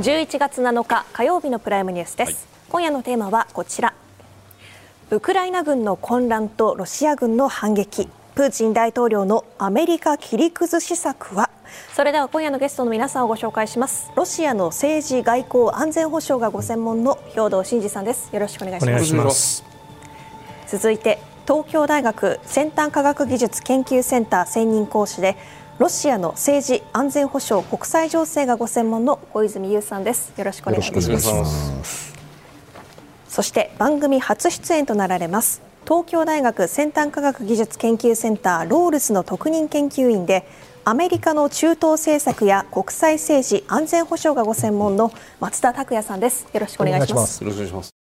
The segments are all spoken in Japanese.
11月7日火曜日のプライムニュースです、はい、今夜のテーマはこちら。ウクライナ軍の混乱とロシア軍の反撃。プーチン大統領のアメリカ切り崩し策は？それでは今夜のゲストの皆さんをご紹介します。ロシアの政治外交安全保障がご専門の兵藤真二さんです。よろしくお願いします。続いて東京大学先端科学技術研究センター専任講師でロシアの政治安全保障国際情勢がご専門の小泉優さんです。よろしくお願いします。そして番組初出演となられます。東京大学先端科学技術研究センターロールズの特任研究員でアメリカの中東政策や国際政治安全保障がご専門の松田拓也さんです。よろしくお願いします。よろしくお願いします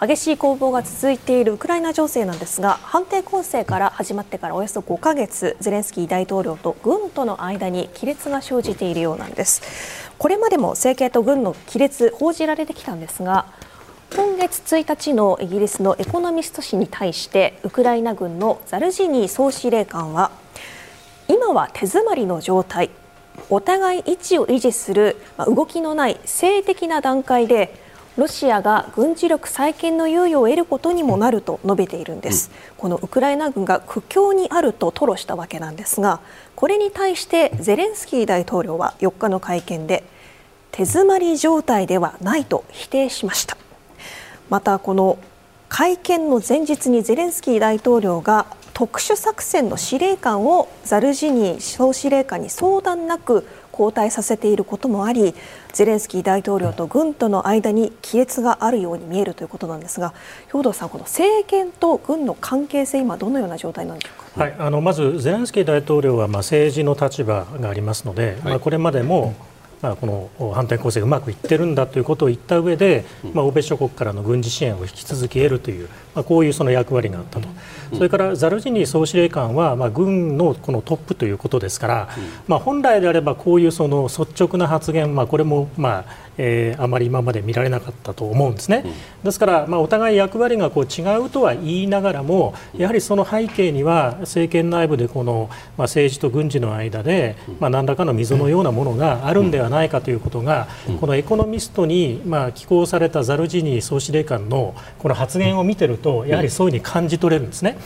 激しい攻防が続いているウクライナ情勢なんですが反転攻勢から始まってからおよそ5ヶ月ゼレンスキー大統領と軍との間に亀裂が生じているようなんです。これまでも政権と軍の亀裂報じられてきたんですが今月1日のイギリスのエコノミスト紙に対してウクライナ軍のザルジニー総司令官は今は手詰まりの状態。お互い位置を維持する動きのない性的な段階でロシアが軍事力再建の猶予を得ることにもなると述べているんです、うん、このウクライナ軍が苦境にあると吐露したわけなんですがこれに対してゼレンスキー大統領は4日の会見で手詰まり状態ではないと否定しました。またこの会見の前日にゼレンスキー大統領が特殊作戦の司令官をザルジニー総司令官に相談なく交代させていることもありゼレンスキー大統領と軍との間に亀裂があるように見えるということなんですが兵頭さん、この政権と軍の関係性今どのような状態なんでしょうか、はい、あのまずゼレンスキー大統領はまあ政治の立場がありますので、はい、まあ、これまでも、まあ、この反転攻勢がうまくいってるんだということを言った上で、まあ、欧米諸国からの軍事支援を引き続き得るという、まあ、こういうその役割があったと、それからザルジニー総司令官は、まあ、軍のこのトップということですから、まあ、本来であればこういうその率直な発言、まあ、これも、まあえー、あまり今まで見られなかったと思うんですね。ですから、まあ、お互い役割がこう違うとは言いながらもやはりその背景には政権内部でこの、まあ、政治と軍事の間で、まあ、何らかの溝のようなものがあるんではないかということがこのエコノミストに、まあ、寄稿されたザルジニー総司令官のこの発言を見てるとやはりそういうふうに感じ取れるんですね。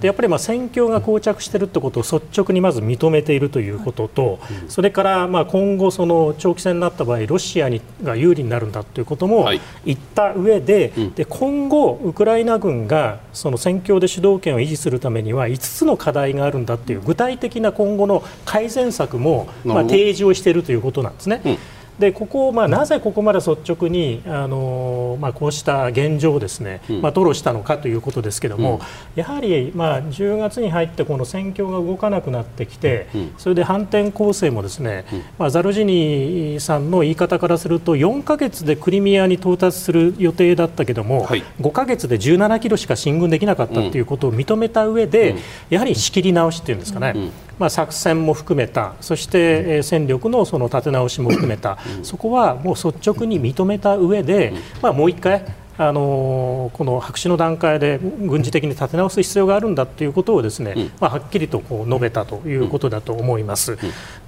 でやっぱりまあ戦況が膠着しているということを率直にまず認めているということとそれからまあ今後その長期戦になった場合ロシアにが有利になるんだということも言った上ではい、で今後、ウクライナ軍がその戦況で主導権を維持するためには5つの課題があるんだという具体的な今後の改善策もまあ提示をしているということなんですね。うんでここを、まあ、なぜここまで率直にあの、まあ、こうした現状をですね、まあ、吐露したのかということですけれども、やはり、まあ、10月に入ってこの戦況が動かなくなってきて、それで反転攻勢もですね、まあ、ザルジニーさんの言い方からすると4か月でクリミアに到達する予定だったけども、はい、5か月で17キロしか進軍できなかったということを認めた上で、やはり仕切り直しっていうんですかね、まあ、作戦も含めたそして、戦力のその立て直しも含めた、そこはもう率直に認めた上で、まあ、もう一回あのこの白紙の段階で軍事的に立て直す必要があるんだということをですね、うん、まあ、はっきりとこう述べたということだと思います。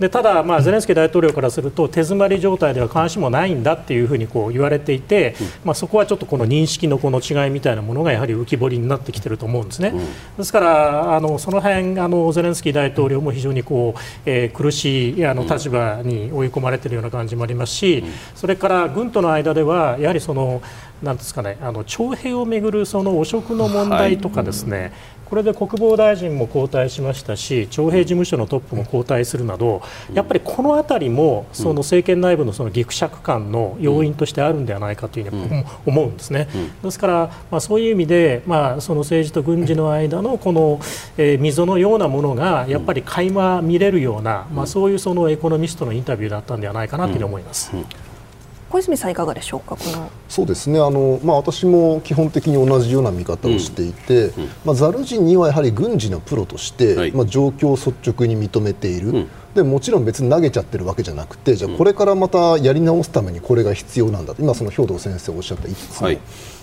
でただ、まあ、ゼレンスキー大統領からすると手詰まり状態では監視もないんだというふうにこう言われていて、まあ、そこはちょっとこの認識のこの違いみたいなものがやはり浮き彫りになってきていると思うんですね。ですからあのその辺あのゼレンスキー大統領も非常にこう、えー、苦しいあの立場に追い込まれているような感じもありますし、それから軍との間ではやはりそのなんですかね、あの徴兵をめぐるその汚職の問題とかですね、はい、これで国防大臣も交代しましたし、徴兵事務所のトップも交代するなど、やっぱりこの辺りもその政権内部のそのぎくしゃく感の要因としてあるんではないかというふうに思うんですね。ですから、まあ、そういう意味で、まあ、その政治と軍事の間のこの、えー、溝のようなものがやっぱり垣間見れるような、まあ、そういうそのエコノミストのインタビューだったんではないかなと思います。小泉さんいかがでしょうかこの？そうですね。あの、まあ、私も基本的に同じような見方をしていて、うん。うん、まあ、ザルジンにはやはり軍事のプロとして、はい、まあ、状況を率直に認めている、うん、でもちろん別に投げちゃってるわけじゃなくてじゃあこれからまたやり直すためにこれが必要なんだと。今その兵藤先生おっしゃった5つの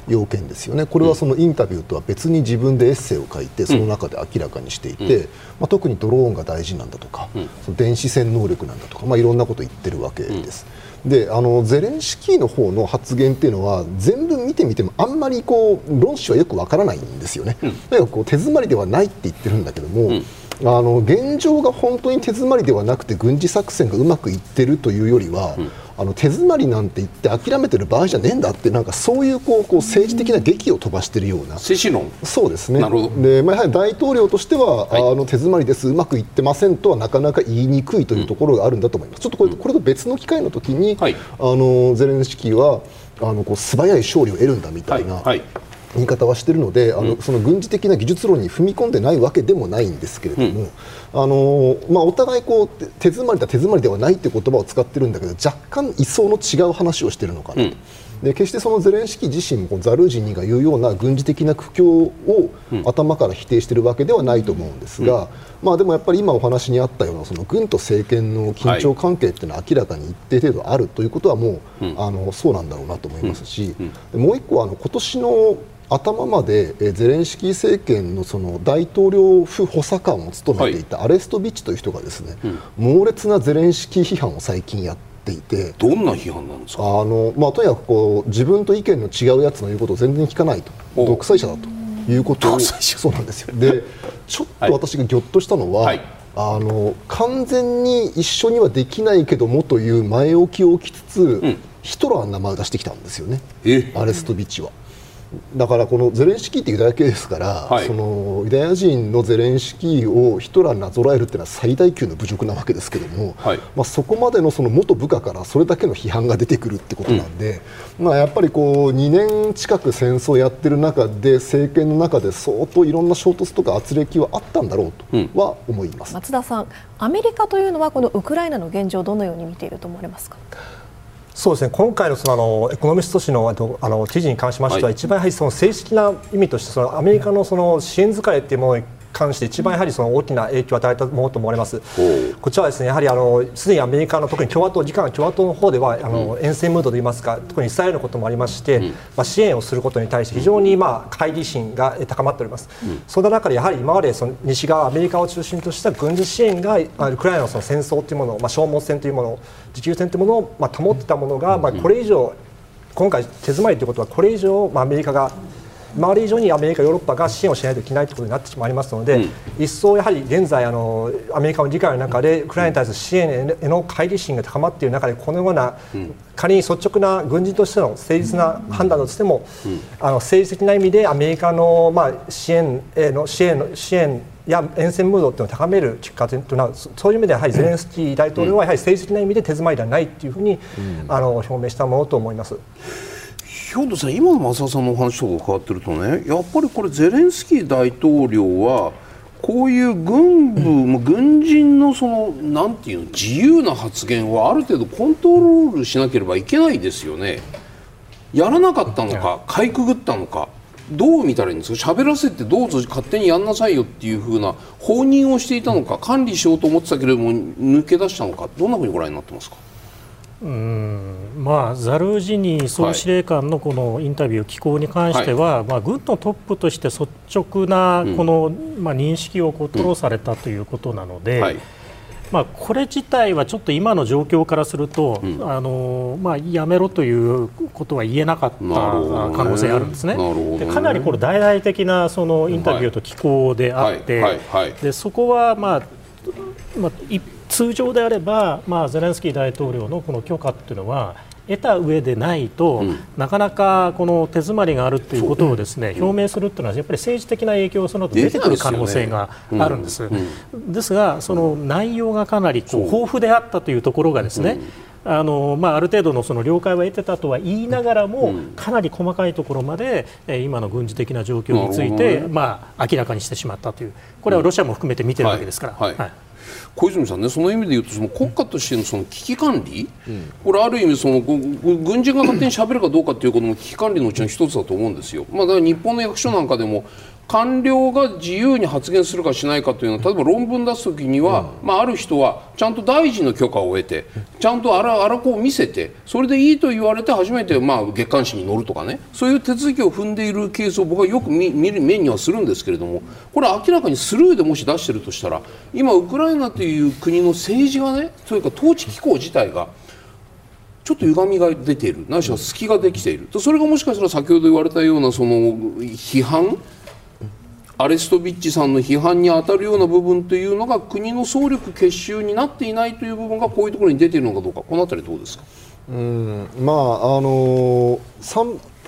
要件ですよね、これはそのインタビューとは別に自分でエッセイを書いてその中で明らかにしていて、まあ、特にドローンが大事なんだとか、その電子戦能力なんだとか、まあ、いろんなことを言ってるわけです。であのゼレンスキーの方の発言っていうのは全部見てみてもあんまりこう論旨はよくわからないんですよね、うん、かこう手詰まりではないって言ってるんだけども、うん、あの現状が本当に手詰まりではなくて軍事作戦がうまくいってるというよりは、うんあの手詰まりなんて言って諦めてる場合じゃねえんだってなんかそういうこうこう政治的な劇を飛ばしているような。そうですね。で、まあ、やはり大統領としては、はい、あの手詰まりです。うまくいってませんとはなかなか言いにくいというところがあるんだと思います、ちょっとこれこれと別の機会の時に、はい、あのゼレンスキーはあのこう素早い勝利を得るんだみたいな。はい言い方はしているのであの、うん、その軍事的な技術論に踏み込んでないわけでもないんですけれども、うん、あのまあ、お互いこう手詰まりだ手詰まりではないという言葉を使ってるんだけど若干位相の違う話をしているのかなと。うん。で決してそのゼレンスキー自身もザルージニが言うような軍事的な苦境を頭から否定しているわけではないと思うんですが、まあ、でもやっぱり今お話にあったようなその軍と政権の緊張関係っていうのは明らかに一定程度あるということはもう、あのそうなんだろうなと思いますし、もう一個はあの今年の頭までゼレンスキー政権のその大統領府補佐官を務めていたアレストビッチという人がですね、はい猛烈なゼレンスキー批判を最近やっていて。どんな批判なんですか？あの、まあ、とにかくこう自分と意見の違うやつの言うことを全然聞かないと。独裁者だということをそうなんですよ。で ちょっと私がぎょっとしたのは、はい、あの完全に一緒にはできないけどもという前置きを置きつつ、うん、ヒトラーの名前を出してきたんですよね。アレストビッチは。だからこのゼレンスキーってユダヤ系ですから、はい、そのユダヤ人のゼレンスキーをヒトラーになぞらえるっていうのは最大級の侮辱なわけですけども、はい、まあ、そこまでのその元部下からそれだけの批判が出てくるってことなんで、うん、まあ、やっぱりこう2年近く戦争をやってる中で政権の中で相当いろんな衝突とか圧力はあったんだろうとは思います、うん、松田さんアメリカというのはこのウクライナの現状をどのように見ていると思われますか？そうですね。今回のそのあのエコノミスト紙のあの記事に関しましては、はい、一番やはりその正式な意味としてそのアメリカのその支援疲れっていうものに関して一番やはりその大きな影響を与えたものと思われます。こちらはですねやはりあのすでにアメリカの特に共和党議会共和党の方ではあの、うん、沿線ムードといいますか特にイスラエルのこともありまして、うん、まあ支援をすることに対して非常にまあ懐疑心が高まっております。うん、そんな中でやはり今までその西側アメリカを中心とした軍事支援がウクライナのその戦争というものまあ消耗戦というもの持久戦というものをまあ保ってたものがまあこれ以上今回手詰まりということはこれ以上まあアメリカが周り以上にアメリカ、ヨーロッパが支援をしないといけないということになってしまいますので、うん、一層やはり現在あの、アメリカの議会の中でウクライナに対する支援への乖離心が高まっている中で、このような、うん、仮に率直な軍人としての誠実な判断としても、うん、あの政治的な意味でアメリカの、まあ、支援への支援の支援や沿線ムードというのを高めるきっかけとなる。そういう意味でやはりゼレンスキー大統領はやはり政治的な意味で手詰まりではないというふうに、あの表明したものと思います。兵藤さん、今の増田さんのお話とか伺ってるとねやっぱりこれゼレンスキー大統領はこういう軍部、うん、軍人のそのなんていうの自由な発言をある程度コントロールしなければいけないですよね。やらなかったのか、かいくぐったのか、どう見たらいいんですか、喋らせてどうぞ勝手にやんなさいよっていうふうな放任をしていたのか、管理しようと思ってたけれども、抜け出したのか、どんなふうにご覧になってますか？うん。まあ、ザルージニ総司令官のこのインタビュー、寄稿に関しては、はい、まあ、軍のトップとして率直なこの、うん、まあ、認識をこう吐露されたということなので、うん。はい、まあ、これ自体はちょっと今の状況からすると、うん、あのまあ、やめろということは言えなかった可能性あるんですね。ね。でかなりこれ大々的なそのインタビューと寄稿であって、でそこは、まあまあ、一通常であれば、まあ、ゼレンスキー大統領のこの許可というのは得た上でないと、うん、なかなかこの手詰まりがあるということをですね、うん、表明するというのはやっぱり政治的な影響がその後出てくる可能性があるんです。ですうん、ですがその内容がかなりこう豊富であったというところがですね、あのまあ、ある程度のその了解は得てたとは言いながらも、かなり細かいところまで、え今の軍事的な状況について、ね、まあ、明らかにしてしまったという。これはロシアも含めて見てるわけですから。はい、はい小泉さんねその意味で言うとその国家としてのその危機管理、うん、これある意味その軍人が勝手にしゃべるかどうかということも危機管理のうちの一つだと思うんですよ。まあ、だから日本の役所なんかでも官僚が自由に発言するかしないかというのは例えば論文出す時には、まあ、ある人はちゃんと大臣の許可を得てちゃんとあらあらこを見せてそれでいいと言われて初めて、まあ、月刊誌に載るとかね。そういう手続きを踏んでいるケースを僕はよく見見る面にはするんですけれどもこれ明らかにスルーでもし出してるとしたら今ウクライナという国の政治がねというか統治機構自体がちょっと歪みが出ている。ないしは隙ができている。それがもしかしたら先ほど言われたようなその批判アレストビッチさんの批判に当たるような部分というのが国の総力結集になっていないという部分がこういうところに出ているのかどうかこの辺りどうですか？うんまああの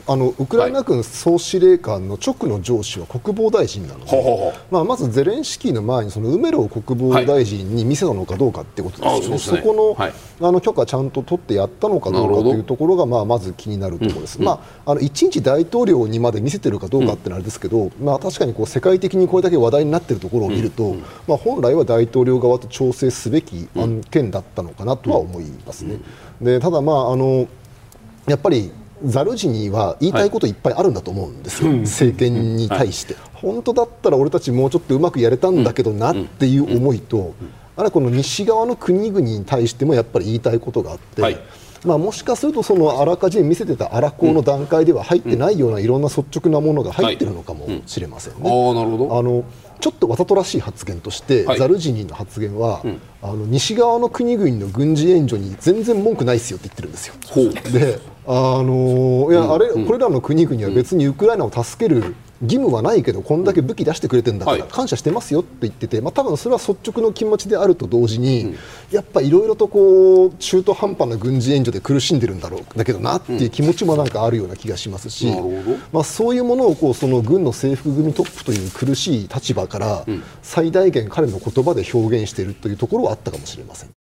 あのウクライナ軍総司令官の直の上司は国防大臣なので、まあ、まずゼレンスキーの前にそのウメロウ国防大臣に見せたのかどうかってことですよね、そこの,、あの許可ちゃんと取ってやったのかどうかというところが、まあ、まず気になるところです、まあ、あの一日大統領にまで見せてるかどうかってあれですけど、まあ、確かにこう世界的にこれだけ話題になっているところを見ると、まあ、本来は大統領側と調整すべき案件だったのかなとは思いますね。でただまああのやっぱりザルジニーは言いたいこといっぱいあるんだと思うんですよ、はい、政権に対して、はい、本当だったら俺たちもうちょっとうまくやれたんだけどなっていう思いと、あるいはこの西側の国々に対してもやっぱり言いたいことがあって。はい。まあ、もしかするとそのあらかじめ見せてた荒工の段階では入ってないようないろんな率直なものが入ってるのかもしれませんね。あなるほど。あのちょっとわざとらしい発言として、はい、ザルジニーの発言は、うん、あの西側の国々の軍事援助に全然文句ないですよって言ってるんですよ。であのいやあれ、これらの国々は別にウクライナを助ける義務はないけどこんだけ武器出してくれてるんだから感謝してますよって言ってて、まあ、多分それは率直の気持ちであると同時に、やっぱいろいろとこう中途半端な軍事援助で苦しんでるんだろうだけどなっていう気持ちもなんかあるような気がしますし、まあ、そういうものをこうその軍の制服組トップという苦しい立場から最大限彼の言葉で表現しているというところはあったかもしれません。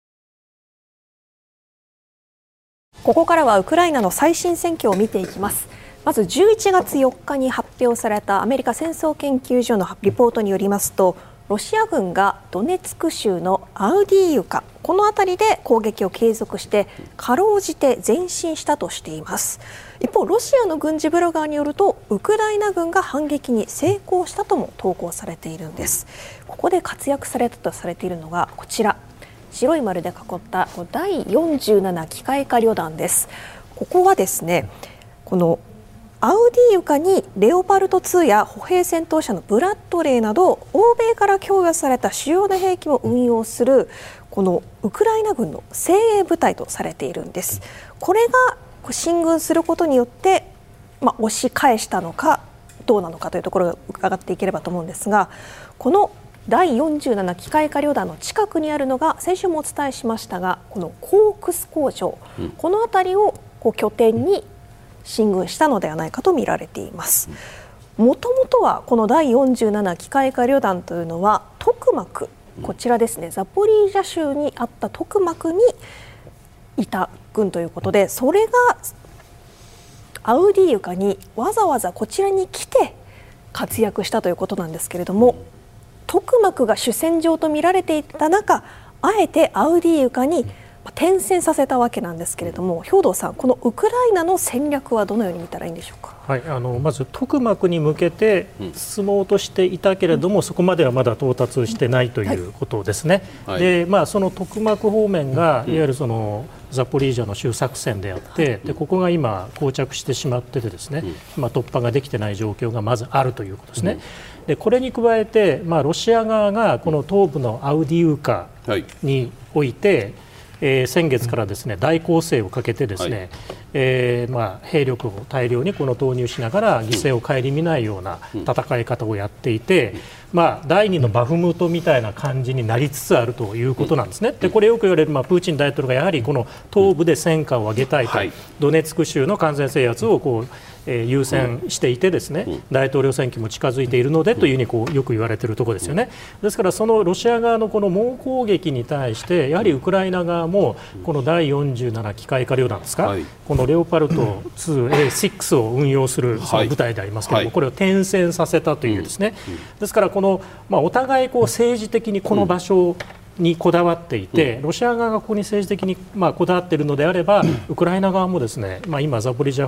ここからはウクライナの最新選挙を見ていきます。まず11月4日に発表されたアメリカ戦争研究所のリポートによりますとロシア軍がドネツク州のアウディーユカこの辺りで攻撃を継続してかろうじて前進したとしています。一方ロシアの軍事ブロガーによるとウクライナ軍が反撃に成功したとも投稿されているんです。ここで活躍されたとされているのがこちら。白い丸で囲った第47機械化旅団ですここはですねこのアウディーユカにレオパルト2や歩兵戦闘車のブラッドレーなど欧米から供与された主要な兵器を運用するこのウクライナ軍の精鋭部隊とされているんです。これが進軍することによって、まあ、押し返したのかどうなのかというところを伺っていければと思うんですがこの第47機械化旅団の近くにあるのが先週もお伝えしましたがこのコークス工場、うん、この辺りをこう拠点に進軍したのではないかと見られています。もともとはこの第47機械化旅団というのはトクマク。こちらですね。ザポリージャ州にあったトクマクにいた軍ということでそれがアウディーユカにわざわざこちらに来て活躍したということなんですけれどもトクマクが主戦場と見られていた中あえてアウディーユカに転戦させたわけなんですけれども兵頭さんこのウクライナの戦略はどのように見たらいいんでしょうか？はい、あのまずトクマクに向けて進もうとしていたけれども、うん、そこまではまだ到達してないということですね。はい、で、まあそのトクマク方面が、いわゆるそのザポリージャの州作戦であって、でここが今膠着してしまっててですね、まあ突破ができてない状況がまずあるということですね。でこれに加えて、まあロシア側がこの東部のアウディウカにおいて、はいえー、先月からですね大攻勢をかけてですね、はい、えー、まあ、兵力を大量にこの投入しながら犠牲を顧みないような戦い方をやっていて、まあ、第2のバフムトみたいな感じになりつつあるということなんですね。でこれよく言われる、まあ、プーチン大統領がやはりこの東部で戦果を上げたいと、はい、ドネツク州の完全制圧をこうえ優先していてですね、大統領選挙も近づいているのでというふうにこうよく言われているところですよね。ですからそのロシア側のこの猛攻撃に対してやはりウクライナ側もこの第47機械化旅団ですか、はい、このレオパルト 2A6 を運用するその部隊でありますけれども、これを転戦させたというですね、ですからこのまあお互いこう政治的にこの場所をにこだわっていて、ロシア側がここに政治的にまあこだわっているのであれば、ウクライナ側もですね、まあ、今、ザポリジャ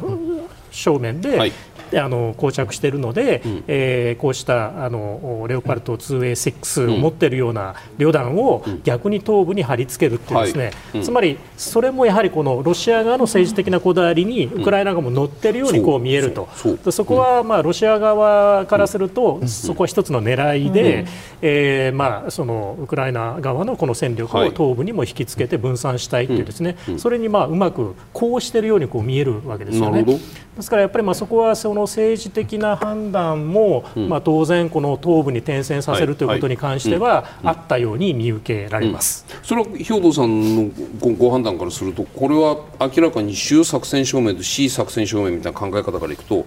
正面で、はい。あの膠着しているので、うん、えー、こうしたあのレオパルト 2A6 を持っているような旅団を逆に東部に貼り付けるっていうですね、はい。うん、つまりそれもやはりこのロシア側の政治的なこだわりにウクライナ側も乗っているようにこう見えると、そそこはまあロシア側からすると、そこは一つの狙いで、えー、まあそのウクライナ側のこの戦力を東部にも引きつけて分散したいというですね、それにまあうまくこうしているようにこう見えるわけですよね。ですからやっぱりまあそこはその政治的な判断も、まあ当然この東部に転戦させるということに関してはあったように見受けられます。それは兵頭さんのご判断からするとこれは明らかに主作戦証明と C 作戦証明みたいな考え方からいくと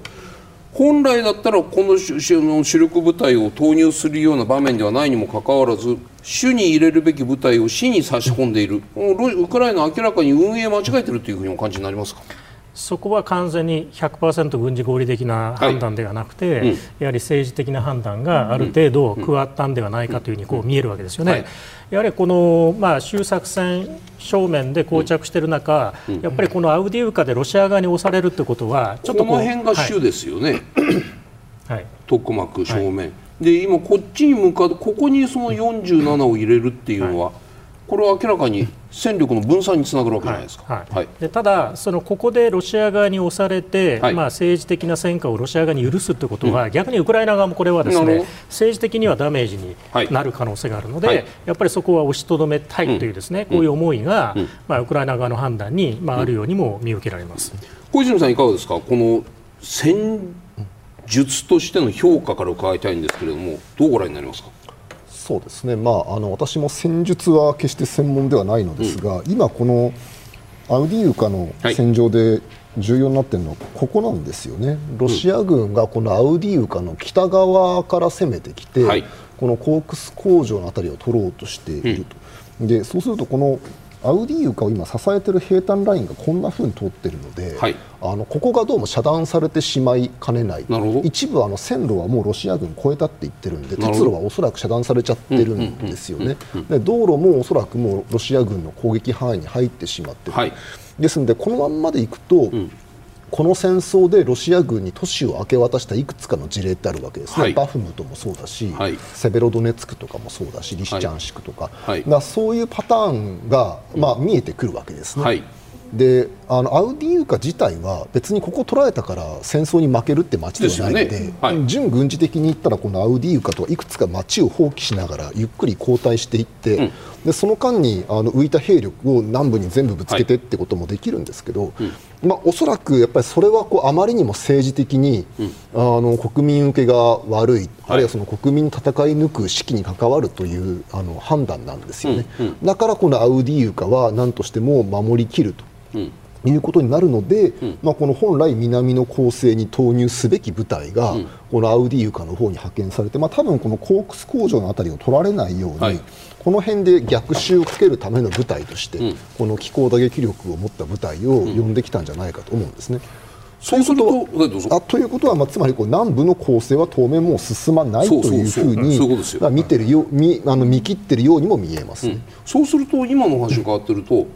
本来だったらこの主力部隊を投入するような場面ではないにもかかわらず主に入れるべき部隊を死に差し込んでいる。ウクライナ明らかに運営間違えているというふうにお感じになりますか？そこは完全に100%軍事合理的な判断ではなくて、はいうん、やはり政治的な判断がある程度加わったんではないかというふうにこう見えるわけですよね。はい、やはりこの、まあ、終作戦正面で膠着している中、うん、やっぱりこのアウディウカでロシア側に押されるということは、ちょっとこの辺が主ですよね、はい、特膜正面、で今、こっちに向かうここにその47を入れるっていうのは、これは明らかに戦力の分散につながるわけじゃないですか、はい。はい、でただ、そのここでロシア側に押されて、はい、まあ、政治的な戦果をロシア側に許すということは、うん、逆にウクライナ側もこれはですね政治的にはダメージになる可能性があるので、やっぱりそこは押しとどめたいというですね、うん、こういう思いが、うん、まあ、ウクライナ側の判断に、まあ、あるようにも見受けられます、小泉さん、いかがですか、この戦術としての評価から伺いたいんですけれども、どうご覧になりますか？そうですね、まあ、あの私も戦術は決して専門ではないのですが、うん、今、このアウディウカの戦場で重要になっているのはここなんですよね、ロシア軍がこのアウディウカの北側から攻めてきて、はい、このコークス工場の辺りを取ろうとしていると、うん、でそうするとこのアウディーウカを今支えている兵隊ラインがこんなふうに通っているので、はい、あのここがどうも遮断されてしまいかねない一部あの線路はもうロシア軍越えたって言ってるんで鉄路はおそらく遮断されちゃってるんですよね。で道路もおそらくもうロシア軍の攻撃範囲に入ってしまってる、はい、ですのでこのまんまでいくと、うんこの戦争でロシア軍に都市を明け渡したいくつかの事例ってあるわけですね、はい、バフムトもそうだし、はい、セベロドネツクとかもそうだしリシチャンシクとか、はい、そういうパターンが、まあ、見えてくるわけですね。であのアウディーウカ自体は別にここ取られたから戦争に負けるって街ではないので、ね。はい、準軍事的に言ったらこのアウディーウカとはいくつか街を放棄しながらゆっくり後退していって、うん、でその間にあの浮いた兵力を南部に全部ぶつけてってこともできるんですけど、はいうん、まあ、おそらくやっぱりそれはこうあまりにも政治的に、うん、あの国民受けが悪い、あるいはその国民の戦い抜く士気に関わるというあの判断なんですよね、だからこのアウディーウカは何としても守りきると。いうことになるので、うん、まあ、この本来南の攻勢に投入すべき部隊が、うん、このアウディーウカの方に派遣されて、まあ、多分このコークス工場の辺りを取られないように、はい、この辺で逆襲をかけるための部隊として、うん、この機構打撃力を持った部隊を呼んできたんじゃないかと思うんですね。そうするとあということは、まあ、つまりこう南部の攻勢は当面もう進まないというふうに見てるよ見あの見切ってるようにも見えます、ね、そうすると今の話が変わってると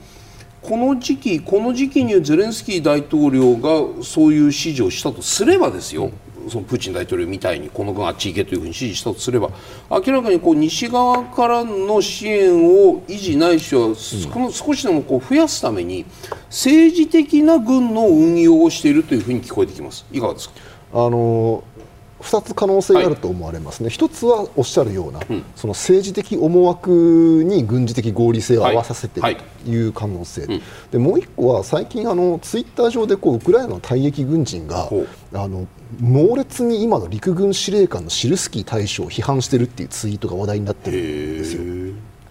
この時期この時期にゼレンスキー大統領がそういう指示をしたとすればですよ、そのプーチン大統領みたいにこの軍あっち行けというふうに指示したとすれば明らかにこう西側からの支援を維持ないしは、少しでもこう増やすために政治的な軍の運用をしているというふうに聞こえてきます。いかがですか？あの2つ可能性があると思われますね、はい、1つはおっしゃるような、うん、その政治的思惑に軍事的合理性を合わさせているとい。う可能性、はいはい、でもう1個は最近あの、ツイッター上でこうウクライナの退役軍人があの猛烈に今の陸軍司令官のシルスキー大将を批判しているっていうツイートが話題になってるんですよ。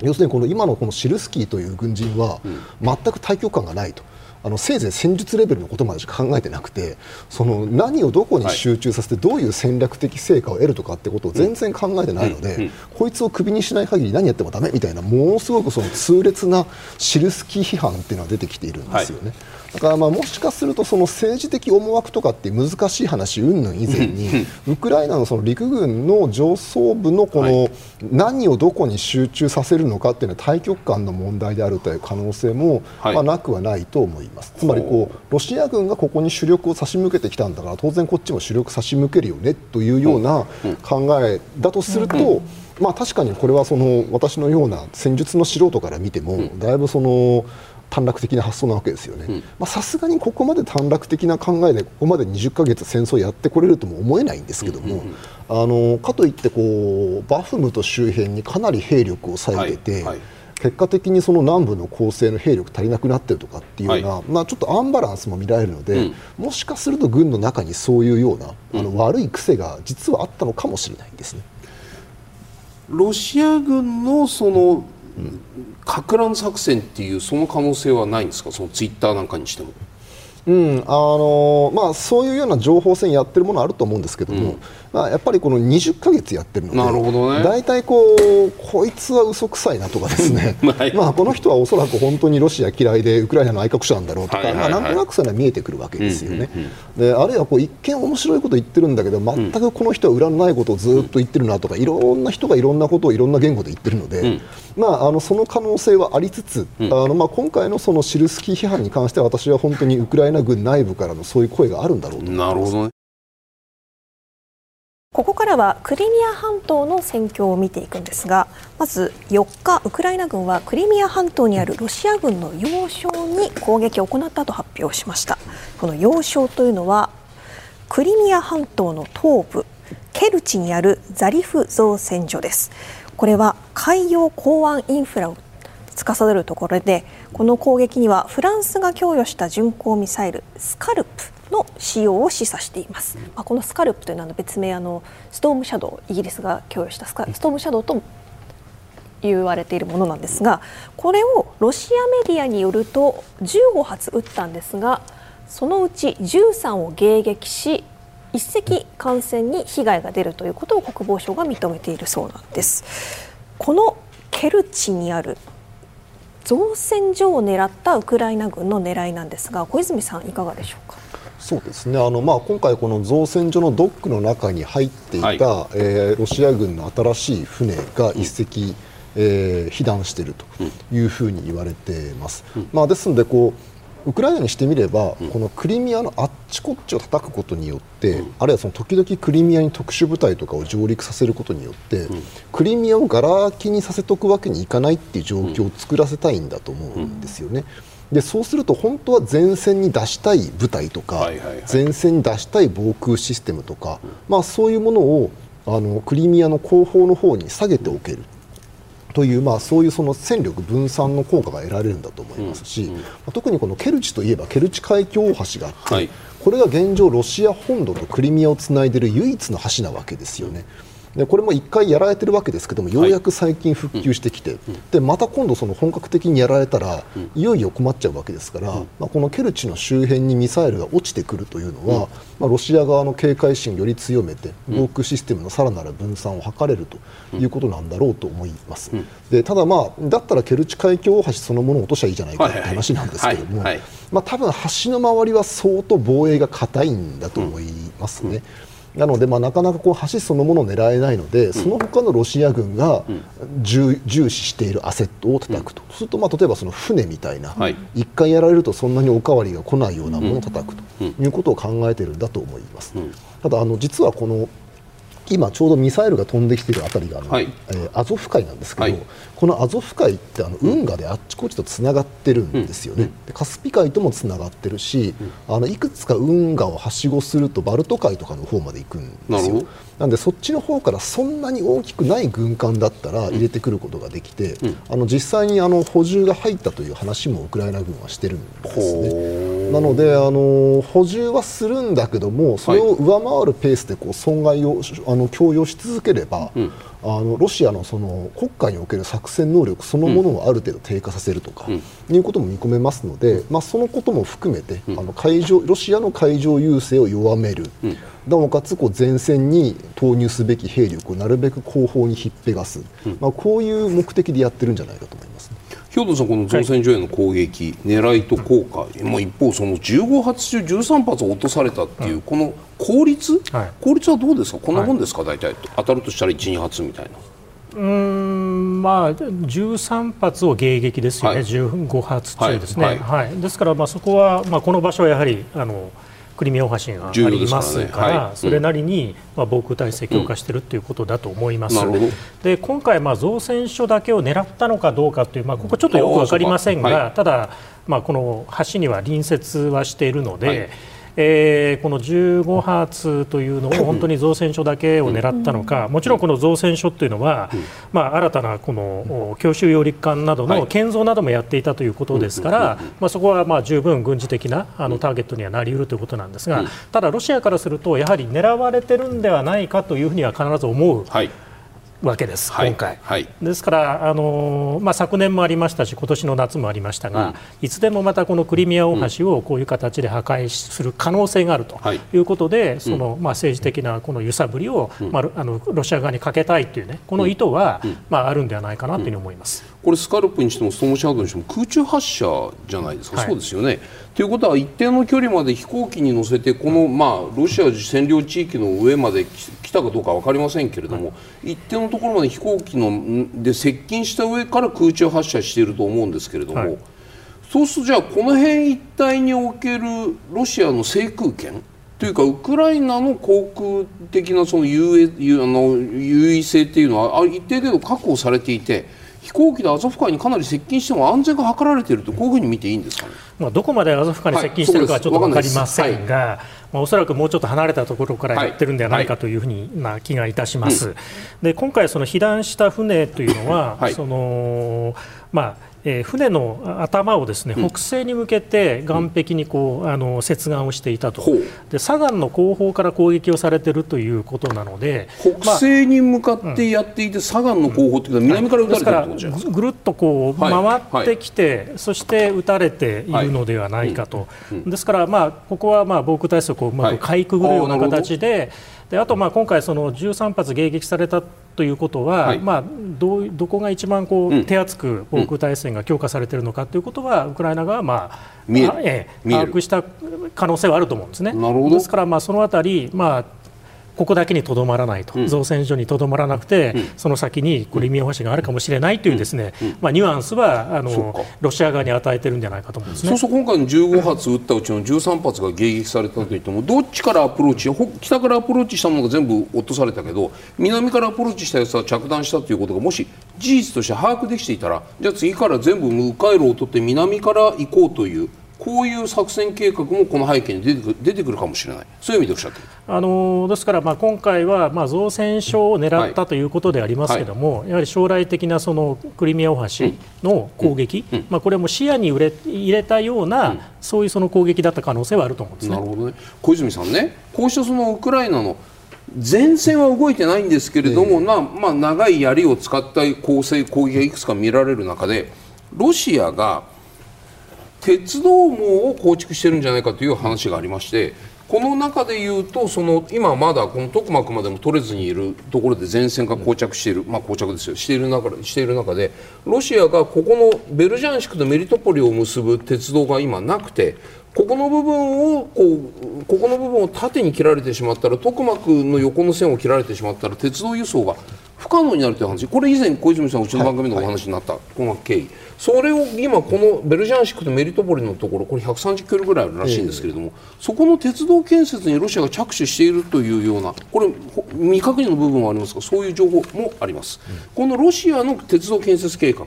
要するにこの今のこのシルスキーという軍人は全く対局感がないと。あのせいぜい戦術レベルのことまでしか考えてなくてその何をどこに集中させてどういう戦略的成果を得るとかってことを全然考えてないので、こいつをクビにしない限り何やってもだめみたいなものすごくその痛烈なシルスキー批判っていうのが出てきているんですよね。はいだからまあもしかするとその政治的思惑とかって難しい話云々以前にウクライナのその陸軍の上層部のこの何をどこに集中させるのかっていうのは大局観の問題であるという可能性もまあなくはないと思います。ますつまりこうロシア軍がここに主力を差し向けてきたんだから当然こっちも主力差し向けるよねというような考えだとすると、まあ、確かにこれはその私のような戦術の素人から見てもだいぶその短絡的な発想なわけですよね。さすがにここまで短絡的な考えでここまで20ヶ月戦争やってこれるとも思えないんですけども、あのかといってこうバフムト周辺にかなり兵力を割いてて、はいはい。結果的にその南部の攻勢の兵力足りなくなってるとかっていうような、はい、まあ、ちょっとアンバランスも見られるので、うん、もしかすると軍の中にそういうような、あの悪い癖が実はあったのかもしれないですね。ロシア軍のその、うん、か乱作戦っていうその可能性はないんですか？そのツイッターなんかにしても。うんあのまあ、そういうような情報戦やってるものあると思うんですけども、うん、まあ、やっぱりこの20か月やってるのでなるほど、ね、大体こうこいつは嘘くさいなとかですね、はい、まあ、この人はおそらく本当にロシア嫌いでウクライナの愛国者なんだろうとか、はいはいはい、まあ、なんとなくそれは見えてくるわけですよね、うんうんうん、であるいはこう一見面白いこと言ってるんだけど全くこの人は裏のないことをずっと言ってるなとかいろんな人がいろんなことをいろんな言語で言ってるので、うん、まあ、あのその可能性はありつつ、あのまあ、今回のそのシルスキー批判に関しては私は本当にウクライナ軍内部からのそういう声があるんだろうと。なるほど、ね、ここからはクリミア半島の戦況を見ていくんですがまず4日ウクライナ軍はクリミア半島にあるロシア軍の要衝に攻撃を行ったと発表しました。この要衝というのはクリミア半島の東部ケルチにあるザリフ造船所です。これは海洋港湾インフラを司るところでこの攻撃にはフランスが供与した巡航ミサイルスカルプの使用を示唆しています、まあ、このスカルプというのは別名あのストームシャドウイギリスが供与したストームシャドウと言われているものなんですがこれをロシアメディアによると15発撃ったんですがそのうち13を迎撃し一隻艦船に被害が出るということを国防省が認めているそうなんです。このケルチにある造船所を狙ったウクライナ軍の狙いなんですが小泉さんいかがでしょうか？そうですね。あの、まあ、今回、この造船所のドックの中に入っていた、はい、えー、ロシア軍の新しい船が1隻、うん、えー、被弾しているというふうに言われています。うん、まあ、ですのでこうウクライナにしてみれば、うん、このクリミアのあっちこっちを叩くことによって、うん、あるいはその時々クリミアに特殊部隊とかを上陸させることによって、うん、クリミアをがら空きにさせておくわけにいかないっていう状況を作らせたいんだと思うんですよね。でそうすると本当は前線に出したい部隊とか、前線に出したい防空システムとか、まあ、そういうものをあのクリミアの後方の方に下げておける。という、まあ、そういうその戦力分散の効果が得られるんだと思いますし、うんうん、特にこのケルチといえばケルチ海峡大橋があって、はい、これが現状ロシア本土とクリミアをつないでいる唯一の橋なわけですよね。でこれも1回やられてるわけですけどもようやく最近復旧してきて、でまた今度その本格的にやられたら、うん、いよいよ困っちゃうわけですから、うん、まあ、このケルチの周辺にミサイルが落ちてくるというのは、まあ、ロシア側の警戒心をより強めて防空システムのさらなる分散を図れるということなんだろうと思います。でただ、まあ、だったらケルチ海峡大橋そのものを落としゃいいじゃないかって話なんですけども、まあ、多分橋の周りは相当防衛が硬いんだと思いますね。なので、まあ、なかなかこう橋そのものを狙えないので、その他のロシア軍が重重視しているアセットを叩くと、すると、まあ、例えばその船みたいな、はい、1回やられるとそんなにおかわりが来ないようなものを叩くということを考えているんだと思います。ただあの実はこの今ちょうどミサイルが飛んできているあたりがあの、はい、えー、アゾフ海なんですけど、はい、このアゾフ海ってあの運河であっちこっちとつながってるんですよね、うん、カスピ海ともつながってるし、うん、あのいくつか運河をはしごするとバルト海とかの方まで行くんですよ。なんでそっちの方からそんなに大きくない軍艦だったら入れてくることができて、うん、あの実際にあの補充が入ったという話もウクライナ軍はしてるんですね。なのであの補充はするんだけどもそれを上回るペースでこう損害をあの供与し続ければ、うん、あのロシアのその国家における作戦能力そのものをある程度低下させるとか、うん、いうことも見込めますので、まあ、そのことも含めて、あの海上ロシアの海上優勢を弱める。なおかつこう前線に投入すべき兵力をなるべく後方にひっぺがす、うん、まあ、こういう目的でやってるんじゃないかと思います、ね、兵頭さん、この造船所への攻撃、はい、狙いと効果、まあ、一方、その15発中13発落とされたっていう、この効率、はい、効率はどうですか、こんなもんですか、はい、大体、当たるとしたら1、2発みたいな。うんまあ、13発を迎撃ですよね、はい、15発中ですね、はい、はい。はい、ですから、まあ、そこは、まあ、この場所はやはりあのクリミア大橋がありますから、ねはい、それなりに、まあ、防空体制強化しているということだと思います。うん、で今回、まあ、造船所だけを狙ったのかどうかという、まあ、ここちょっとよく分かりませんが、ただ、まあ、この橋には隣接はしているので、えー、この15発というのを本当に造船所だけを狙ったのか、もちろんこの造船所というのは、まあ、新たなこの強襲揚陸艦などの建造などもやっていたということですから、まあ、そこはまあ十分軍事的なあのターゲットにはなりうるということなんですが、ただ、ロシアからすると、やはり狙われてるんではないかというふうには必ず思う。はいわけです、今回。はい、ですからあの、まあ、昨年もありましたし今年の夏もありましたが、うん、いつでもまたこのクリミア大橋をこういう形で破壊する可能性があるとい。うことで、はい、そのまあ、政治的なこの揺さぶりを、うん、まあ、あのロシア側にかけたいという、ね、この意図は、うん、まあ、あるんではないかなというふうに思います。これスカルプにしてもストームシャードにしても空中発射じゃないですか、はい、そうですよね。ということは一定の距離まで飛行機に乗せてこの、まあ、ロシア占領地域の上まで来たかどうか分かりませんけれども、一定のところまで飛行機ので接近した上から空中発射していると思うんですけれども、はい、そうするとじゃあこの辺一帯におけるロシアの制空権？というかウクライナの航空的なその優位性っていうのは一定程度確保されていて飛行機でアゾフ海にかなり接近しても安全が図られているとこういうふうに見ていいんですかね？まあ、どこまでアゾフ海に接近しているかはちょっと分かりませんが、はい、まあ、おそらくもうちょっと離れたところからやってるんではないかとい。うふうに、まあ、気がいたします。で今回、その被弾した船というのは、そのまあえー、船の頭をですね、北西に向けて岸壁にこう、あの接岸をしていたと、で左岸の後方から攻撃をされているということなので、北西に向かってやっていて、左岸の後方というのは南から撃たれてるってことぐるっとこう回ってきて、そして撃たれているのではないかと、ですから、まあ、ここはまあ防空体制をうまくかい。くぐるような形で、であとまあ今回、その13発迎撃されたということは、はい、まあ、どうどこが一番こう、うん、手厚く防空体制が強化されているのかということは、ウクライナ側は、まあ見えええ、把握した可能性はあると思うんですね。ですから、まあ、そのあたり、まあ、ここだけにとどまらないと、うん、造船所にとどまらなくて、うん、その先にクリミア橋があるかもしれないというですね、うん、まあ、ニュアンスはあのロシア側に与えてるんじゃないかと思うんですね。そうすると今回の15発撃ったうちの13発が迎撃されたといっても、どっちからアプローチ、北からアプローチしたものが全部落とされたけど、南からアプローチしたやつは着弾したということがもし事実として把握できていたら、じゃあ次から全部迂回路を取って南から行こうという。こういう作戦計画もこの背景に出てくる出てくるかもしれない、そういう意味でおっしゃってる。あのですから、まあ、今回は、まあ、造船所を狙ったということでありますけれども、はい、やはり将来的なそのクリミア大橋の攻撃、うんうん、まあ、これも視野に入れ入れたような、うん、そういうその攻撃だった可能性はあると思うんです、ね、なるほどね。小泉さんね、こうしたそのウクライナの前線は動いてないんですけれども、えー、まあまあ、長い槍を使った攻勢攻撃がいくつか見られる中でロシアが鉄道網を構築してるんじゃないかという話がありましてこの中でいうとその今まだこのトクマクまでも取れずにいるところで前線が膠着している、まあ、膠着ですよ。している中している中でロシアがここのベルジャンシクとメリトポリを結ぶ鉄道が今なくてここの部分をこうここの部分を縦に切られてしまったらトクマクの横の線を切られてしまったら鉄道輸送が不可能になるという話。これ以前小泉さんうちの番組のお話になった、はい、この経緯。それを今このベルジャンシクとメリトポリのところこれ130キロぐらいあるらしいんですけれども、えー、そこの鉄道建設にロシアが着手しているというようなこれ未確認の部分はありますがそういう情報もあります、うん、このロシアの鉄道建設計画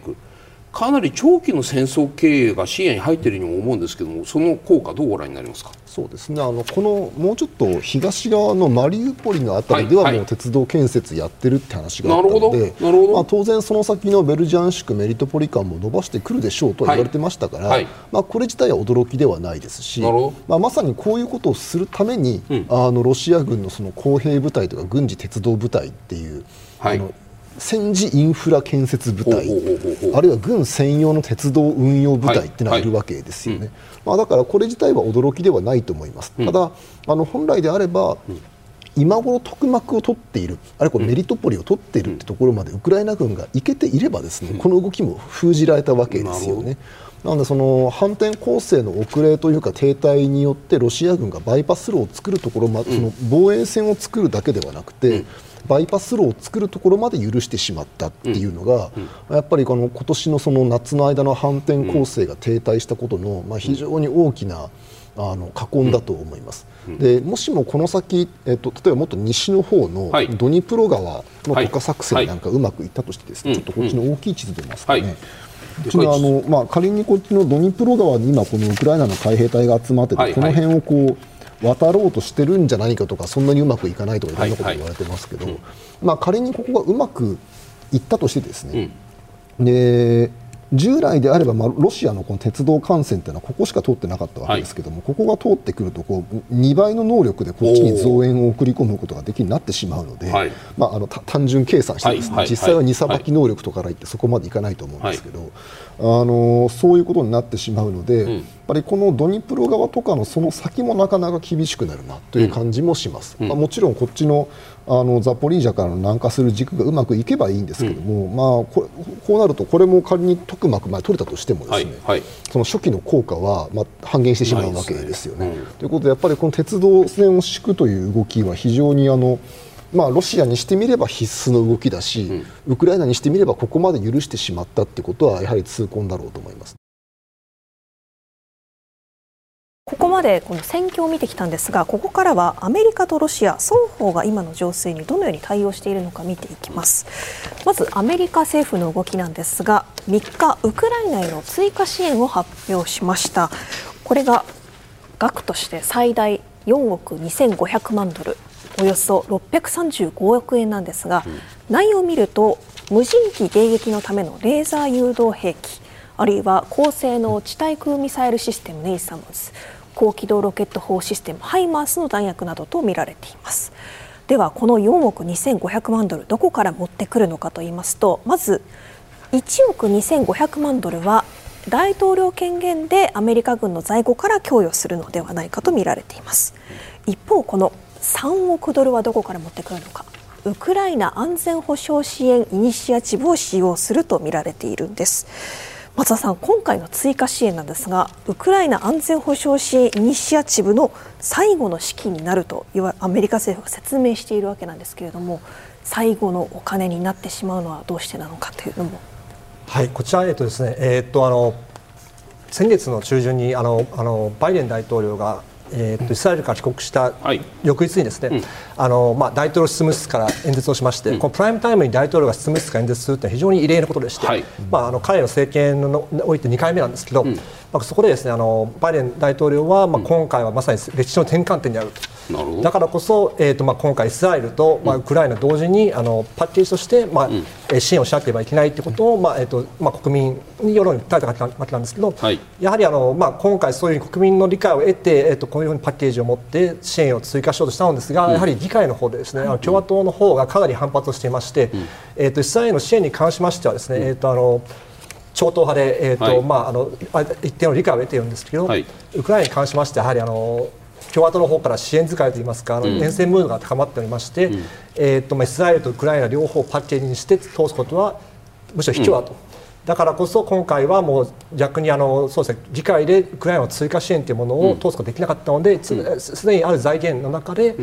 かなり長期の戦争経営が視野に入っているようにも思うんですけどもその効果どうご覧になりますか？そうですね。あのこのもうちょっと東側のマリウポリのあたりではもう鉄道建設やってるって話があったので、まあ、当然その先のベルジャンシクメリトポリ間も伸ばしてくるでしょうと言われてましたから、はい。はい、まあ、これ自体は驚きではないですし、まあ、まさにこういうことをするために、うん、あのロシア軍のその公兵部隊とか軍事鉄道部隊っていう、はい、あの戦時インフラ建設部隊あるいは軍専用の鉄道運用部隊っていうのがいるわけですよね、はいはいまあ、だからこれ自体は驚きではないと思います、うん、ただあの本来であれば、うん。今頃特幕を取っているあるいはメリトポリを取っているってところまでウクライナ軍が行けていればですね、この動きも封じられたわけですよね。なのでその反転攻勢の遅れというか停滞によってロシア軍がバイパス路を作るところま、その防衛線を作るだけではなくて、バイパス路を作るところまで許してしまったっていうのが、やっぱりこの今年のその夏の間の反転攻勢が停滞したことの、まあ、非常に大きなあの禍根だと思います、でもしもこの先、えっと、例えばもっと西の方のドニプロ川の渡河作戦なんかうまくいったとしてですね、ちょっとこっちの大きい地図出ますかね。うちのあの、まあ、仮にこっちのドニプロ川に今このウクライナの海兵隊が集まってて、この辺をこう渡ろうとしてるんじゃないかとかそんなにうまくいかないとかいろんなこと言われてますけど、まあ、仮にここがうまくいったとしてですね、で従来であれば、まあ、ロシアのこの鉄道幹線というのはここしか通ってなかったわけですけども、はい、ここが通ってくるとこう2倍の能力でこっちに増援を送り込むことができるようになってしまうので、まあ、あの単純計算してですね、実際は荷さばき能力とかからいってそこまでいかないと思うんですけど、あのそういうことになってしまうので、うん、やっぱりこのドニプロ側とかのその先もなかなか厳しくなるなという感じもします、うん、まあ、もちろんこっちのあのザポリージャからの南下する軸がうまくいけばいいんですけども、うん、まあ、ここうなるとこれも仮にトクマクまで取れたとしてもですね、はい。はい、その初期の効果はまあ半減してしまうわけですよね。ねということでやっぱりこの鉄道線を敷くという動きは非常にあのまあ、ロシアにしてみれば必須の動きだし、うん、ウクライナにしてみればここまで許してしまったということはやはり痛恨だろうと思います。ここまでこの戦況を見てきたんですがここからはアメリカとロシア双方が今の情勢にどのように対応しているのか見ていきます。まずアメリカ政府の動きなんですが3日ウクライナへの追加支援を発表しました。これが額として最大4億2500万ドルおよそ635億円なんですが、内容を見ると無人機迎撃のためのレーザー誘導兵器あるいは高性能地対空ミサイルシステムネイサムズ高機動ロケット砲システムハイマースの弾薬などと見られています。ではこの4億2500万ドルどこから持ってくるのかと言いますとまず1億2500万ドルは大統領権限でアメリカ軍の在庫から供与するのではないかと見られています。一方この3億ドルはどこから持ってくるのか。ウクライナ安全保障支援イニシアチブを使用すると見られているんです。松田さん今回の追加支援なんですがウクライナ安全保障支援イニシアチブの最後の資金になるとアメリカ政府が説明しているわけなんですけれども最後のお金になってしまうのはどうしてなのかというのも。はいこちらえっとですねえー、っとあの先月の中旬にあのあのバイデン大統領がえーと、イスラエルから帰国した翌日にですね、はいうん、あのまあ、大統領執務室から演説をしまして、うん、このプライムタイムに大統領が執務室から演説するというのは非常に異例なことでして、はい、まあ、あの彼の政権において2回目なんですけど、うん、まあ、そこでですねあのバイデン大統領は、まあ、今回はまさに歴史の転換点であると。だからこそ、えーとまあ、今回、イスラエルと、まあ、ウクライナ同時にあのパッケージとして、まあうん、支援をしなければいけないということを、まあえーとまあ、国民に世論に訴えたわけなんですけど、はい、やはりあの、まあ、今回、そういう国民の理解を得て、えーと、こういうふうにパッケージを持って支援を追加しようとしたのですが、うん、やはり議会の方でですね、うん、共和党の方がかなり反発をしていまして、えーと、イスラエルの支援に関しましてはですね、えーとあの超党派で、えーと、はい、まあ、あの一定の理解を得ているんですけど、はい、ウクライナに関しましてやはりあの共和党の方から支援使いといいますか、あの連戦ムードが高まっておりまして、うん、えーとまあ、イスラエルとウクライナ両方パッケージにして通すことはむしろ卑怯だと。だからこそ今回はもう逆にあのそうですね議会でウクライナの追加支援というものを通すことができなかったので、すでにある財源の中で、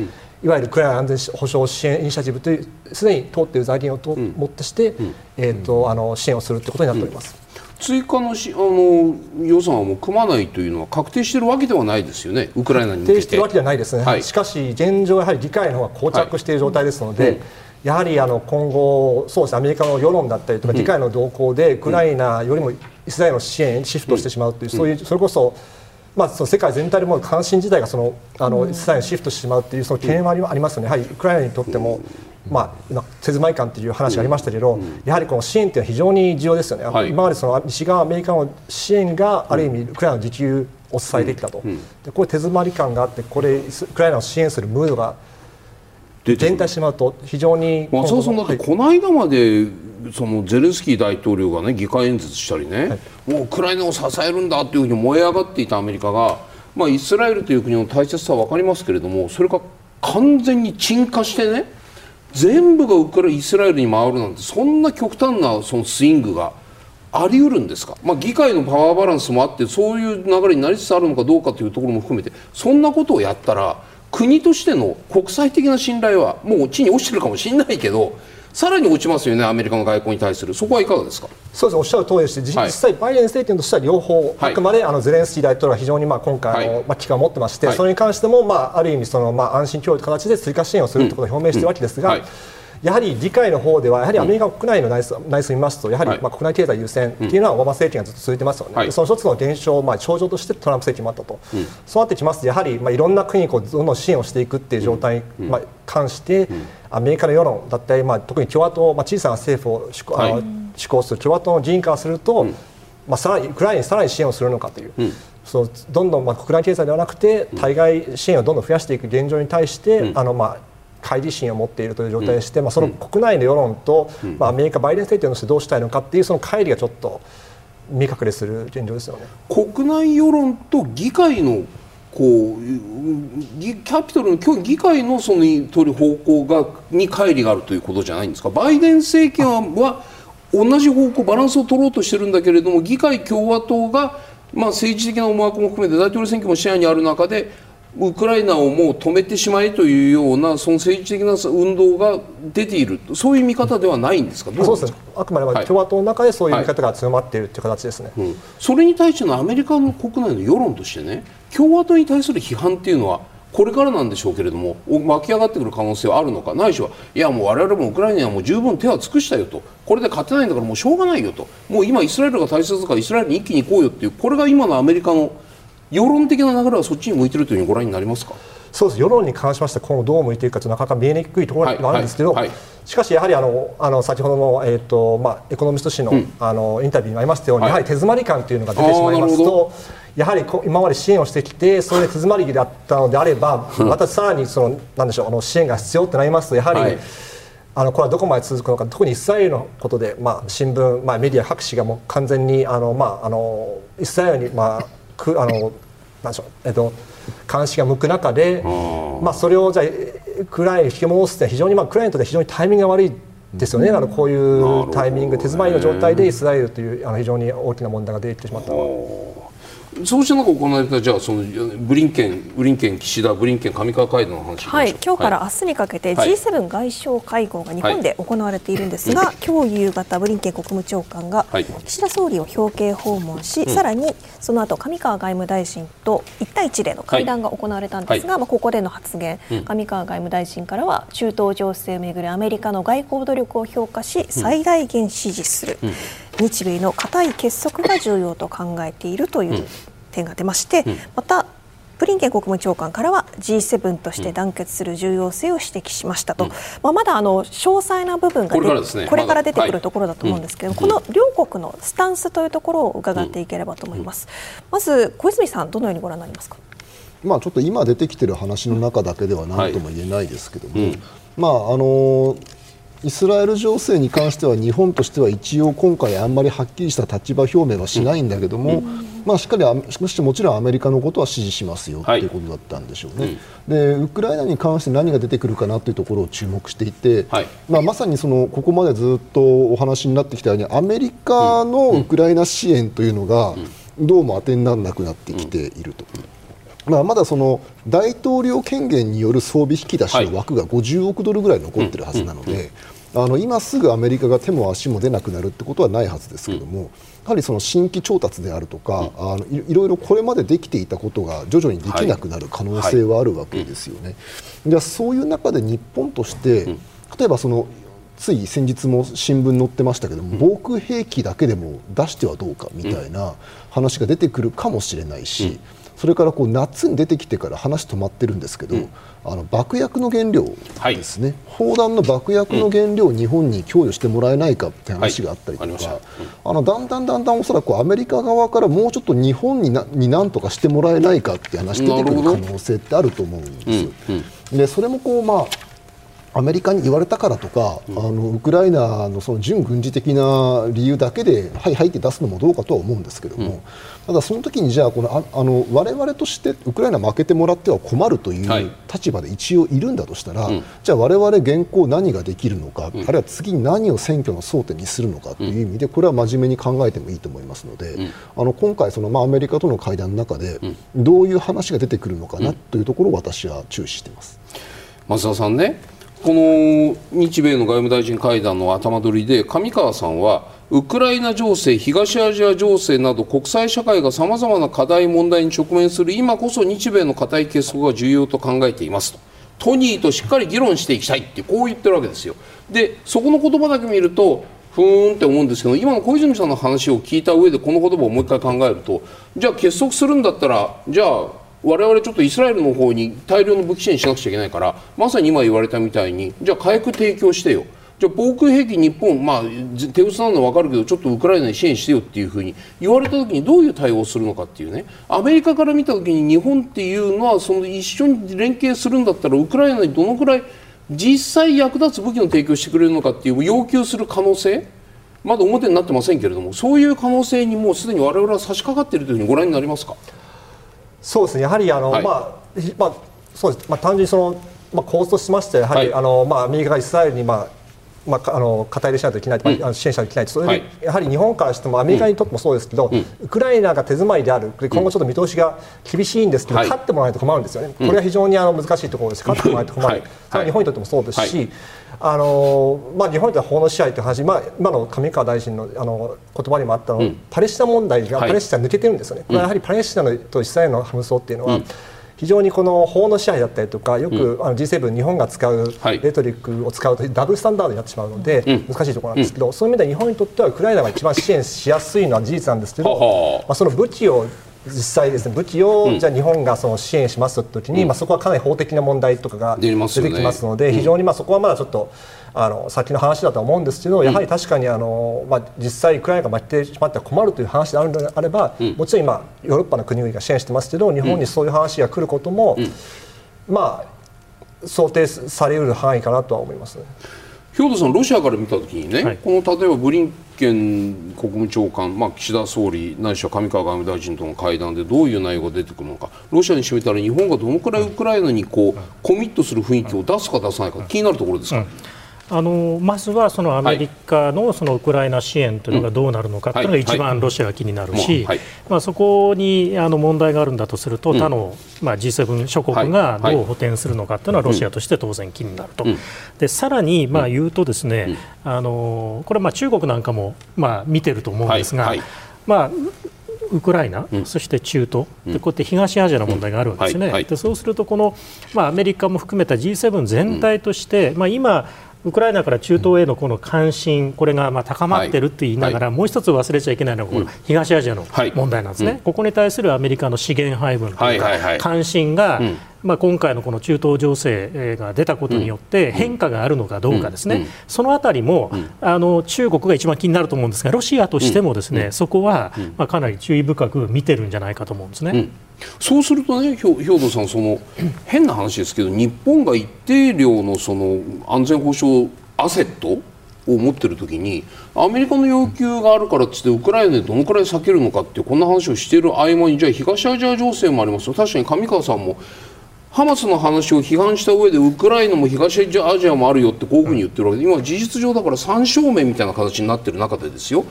いわゆるウクライナ安全保障支援イニシアチブというすでに通っている財源をと、もってして、えー、とあの支援をするということになっております。追加のしあの予算はもう組まないというのは確定しているわけではないですよね、ウクライナに確定しているわけではないですね、はい、しかし、現状、やはり議会の方が膠着している状態ですので、はい。うん、やはりあの今後、そうですアメリカの世論だったりとか、議会の動向で、ウクライナよりもイスラエルの支援にシフトしてしまうという、そういう、それこそ、まあ、その世界全体でも関心自体がそのあのイスラエルにシフトしてしまうというその懸念はありますよね、やはりウクライナにとっても、まあ、今、手詰まり感という話がありましたけど、うん、やはりこの支援というのは非常に重要ですよね、はい、今までその西側、アメリカの支援がある意味、ウクライナの自給を支えてきたと、うん、でこれ、手詰まり感があって、これ、ウクライナを支援するムードが全体してしまうと、非常に松尾さん、だってこの間まで、そのゼレンスキー大統領が、ね、議会演説したりね、はい、もうウクライナを支えるんだというふうに燃え上がっていたアメリカが、まあ、イスラエルという国の大切さは分かりますけれども、それが完全に鎮火してね、全部がウクライイスラエルに回るなんてそんな極端なそのスイングがあり得るんですか、まあ、議会のパワーバランスもあってそういう流れになりつつあるのかどうかというところも含めてそんなことをやったら国としての国際的な信頼はもう地に落ちてるかもしれないけどさらに落ちますよね、アメリカの外交に対する、そこはいかがですか？そうですおっしゃる通りでして、実際、バイデン政権としては両方、はい、あくまであのゼレンスキー大統領は非常にまあ今回の、はい、まあ、期間を持ってまして、はい、それに関しても、まあ、ある意味その、まあ、安心供与という形で追加支援をするということを表明しているわけですが。うんうんやはり議会の方ではやはりアメリカ国内の内政を見ますとやはりまあ国内経済優先というのはオバマ政権がずっと続いてますよね、はい、その一つの現象、まあ、症状としてトランプ政権もあったと、うん、そうなってきますとやはりまあいろんな国にこうどんどん支援をしていくっていう状態に、まあ、関して、アメリカの世論だったり、まあ、特に共和党、まあ、小さな政府を施行,、はい、施行する共和党の議員からすると、まあ、さらにウクライナにさらに支援をするのかという。そうどんどんまあ国内経済ではなくて対外支援をどんどん増やしていく現状に対して、あのまあ開示心を持っているという状態でして、うん、まあ、その国内の世論と、うん、まあ、アメリカ、バイデン政権としてどうしたいのかっていうその乖離がちょっと見隠れする現状ですよね。国内世論と議会のこうキャピトルの今日議会のその取る方向がに乖離があるということじゃないんですか？バイデン政権は同じ方向バランスを取ろうとしてるんだけれども議会共和党がまあ政治的な思惑も含めて大統領選挙も視野にある中でウクライナをもう止めてしまえというようなその政治的な運動が出ているそういう見方ではないんですか？そうですね。あくまでも共和党の中でそういう見方が強まっているという形ですね、はいうん、それに対してのアメリカの国内の世論としてね共和党に対する批判っていうのはこれからなんでしょうけれども巻き上がってくる可能性はあるのか？ないしはいやもう我々もウクライナにはもう十分手は尽くしたよと。これで勝てないんだからもうしょうがないよと。もう今イスラエルが大切だからイスラエルに一気に行こうよっていうこれが今のアメリカの世論的な流れはそっちに向いてるというふうにご覧になりますか？そうです。世論に関しまして今後どう向いていくかとなかなか見えにくいところがあるんですけど、はいはいはい、しかしやはりあのあの先ほどの、えーとまあ、エコノミスト誌のうん、あのインタビューにありましたように、やはり手詰まり感というのが出てしまいますとやはり今まで支援をしてきてそれで手詰まりだったのであればまたさらにそのなんでしょうあの支援が必要となりますとやはり、あのこれはどこまで続くのか特にイスラエルのことで、まあ、新聞、まあ、メディア各紙がもう完全にあの、まあ、あのイスラエルに、まあ、くあのなんでしょう、えっと、監視が向く中で、まあ、それをじゃクライナに引き戻すって非常に、まあ、ウクライナにとって非常にタイミングが悪いですよね、あのこういうタイミング、手詰まりの状態でイスラエルというあの非常に大きな問題が出てきてしまったのは。そうした中行われたじゃあそのブリンケンブリンケン岸田ブリンケン上川会談の話はい今日から明日にかけて G7 外相会合が日本で行われているんですが、はい、今日夕方ブリンケン国務長官が岸田総理を表敬訪問し、はい、さらにその後上川外務大臣と1対1での会談が行われたんですが、はい、まあここでの発言、上川外務大臣からは中東情勢をめぐるアメリカの外交努力を評価し最大限支持する。日米の固い結束が重要と考えているという点が出まして、うん、またブリンケン国務長官からは G7 として団結する重要性を指摘しましたと、うん、まあ、まだあの詳細な部分がこれから、ね,、これから出てくるところだと思うんですけど、はい、この両国のスタンスというところを伺っていければと思います、うん、まず小泉さんどのようにご覧になりますか？まあ、ちょっと今出てきている話の中だけでは何とも言えないですけども、はい、まああのイスラエル情勢に関しては日本としては一応今回あんまりはっきりした立場表明はしないんだけども、まあ、しっかりしかしもちろんアメリカのことは支持しますよということだったんでしょうね、でウクライナに関して何が出てくるかなというところを注目していて、はい、まあ、まさにそのここまでずっとお話になってきたようにアメリカのウクライナ支援というのがどうも当てにならなくなってきていると。まあ、まだその大統領権限による装備引き出しの枠が50億ドルぐらい残っているはずなので、あの今すぐアメリカが手も足も出なくなるってことはないはずですけども、やはりその新規調達であるとか、うん、あのいろいろこれまでできていたことが徐々にできなくなる可能性はあるわけですよね。じゃそういう中で日本として、例えばそのつい先日も新聞載ってましたけども、防空兵器だけでも出してはどうかみたいな話が出てくるかもしれないし、それからこう夏に出てきてから話止まってるんですけど、うん、あの爆薬の原料ですね、はい、砲弾の爆薬の原料を日本に供与してもらえないかって話があったりとか、はい。あのだんだんだんだんおそらくアメリカ側からもうちょっと日本になになんとかしてもらえないかって話出てくる可能性ってあると思うんですよ。でそれもこうまあアメリカに言われたからとか、うん、あのウクライナのその準軍事的な理由だけで、はい、はいって出すのもどうかとは思うんですけども、うん、ただ、その時にじゃあこのああの我々としてウクライナ負けてもらっては困るという立場で一応いるんだとしたら、はい、じゃあ我々現行何ができるのか、うん、あるいは次に何を選挙の争点にするのかという意味でこれは真面目に考えてもいいと思いますので、あの今回その、まあ、アメリカとの会談の中でどういう話が出てくるのかなというところを私は注視しています。増田さんねこの日米の外務大臣会談の頭取りで上川さんはウクライナ情勢、東アジア情勢など国際社会がさまざまな課題、問題に直面する今こそ日米の固い結束が重要と考えていますと。トニーとしっかり議論していきたいってこう言ってるわけですよ。でそこの言葉だけ見るとふーんって思うんですけど今の小泉さんの話を聞いた上でこの言葉をもう一回考えるとじゃあ結束するんだったらじゃあ我々ちょっとイスラエルの方に大量の武器支援しなくちゃいけないからまさに今言われたみたいにじゃあ火薬提供してよ。じゃあ防空兵器日本、まあ、手薄なのは分かるけどちょっとウクライナに支援してよっていうふうに言われた時にどういう対応をするのかっていうね。アメリカから見た時に日本っていうのはその一緒に連携するんだったらウクライナにどのくらい実際役立つ武器の提供してくれるのかっていう要求する可能性まだ表になってませんけれどもそういう可能性にもうすでに我々は差し掛かっているというふうにご覧になりますか？そうですね。やはりあの、はい、まあまあそうです。まあ単純にそのまあ構図としましてやはり、はい、あのまあアメリカがイスラエルにまあまあ、あの肩入れしないといけない、うん、支援しないといけないそれで、はい、やはり日本からしてもアメリカにとってもそうですけど、うん、ウクライナが手詰まりである。今後ちょっと見通しが厳しいんですけど、勝ってもらわないと困るんですよね、これは非常にあの難しいところです。勝ってもらわないと困る、それは日本にとってもそうですし、あのまあ、日本では法の支配という話、まあ、今の上川大臣のあの言葉にもあったの、うん、パレスチナ問題がパレスチナ抜けてるんですよね、これはやはりパレスチナとイスラエルの紛争っていうのは、非常にこの法の支配だったりとかよく、あの G7 日本が使うレトリックを使うとダブルスタンダードになってしまうので、難しいところなんですけど、そういう意味では日本にとってはウクライナが一番支援しやすいのは事実なんですけど、まあ、その武器を実際ですね武器をじゃ日本がその支援しますという時に、まあ、そこはかなり法的な問題とかが出てきますので、非常にまあそこはまだちょっと。あの先の話だと思うんですけど、やはり確かにあの、まあ、実際、ウクライナが負けてしまっては困るという話であるのであれば、もちろん今、ヨーロッパの国々が支援してますけど、日本にそういう話が来ることも、まあ、想定されうる範囲かなとは思います、ね。兵藤さん、ロシアから見たときにね、はい、この例えばブリン見国務長官、まあ、岸田総理、ないしは上川外務大臣との会談でどういう内容が出てくるのか、ロシアに占めたら、日本がどのくらいウクライナにこうコミットする雰囲気を出すか出さないか、気になるところですか？うんあのまずはそのアメリカのそのウクライナ支援というのがどうなるのかというのが一番ロシアが気になるし、まあ、そこにあの問題があるんだとすると、他のまあ G7 諸国がどう補填するのかというのはロシアとして当然気になると、でさらにまあ言うとですね、あのこれまあ中国なんかもまあ見てると思うんですが、まあウクライナ、うん、そして中東、うん、でこうやって東アジアの問題があるわけですね、うん。はい。はい、でそうするとこの、まあ、アメリカも含めた G7 全体として、まあ、今、ウクライナから中東へのこの関心、これがまあ高まっていると言いながら、もう一つ忘れちゃいけないのが、この東アジアの問題なんですね、ここに対するアメリカの資源配分というか、関心が、まあ、今回のこの中東情勢が出たことによって変化があるのかどうかですね、そのあたりも、あの中国が一番気になると思うんですが、ロシアとしてもですね、そこは、まあ、かなり注意深く見てるんじゃないかと思うんですね。そうするとね、兵藤さん、その変な話ですけど、日本が一定量のその安全保障アセットを持ってる時にアメリカの要求があるからっつってウクライナでどのくらい避けるのかってこんな話をしている合間にじゃあ東アジア情勢もありますよ。確かに上川さんもハマスの話を批判した上でウクライナも東アジアもあるよってこういうふうに言ってるわけで今事実上だから三正面みたいな形になってる中でですよ。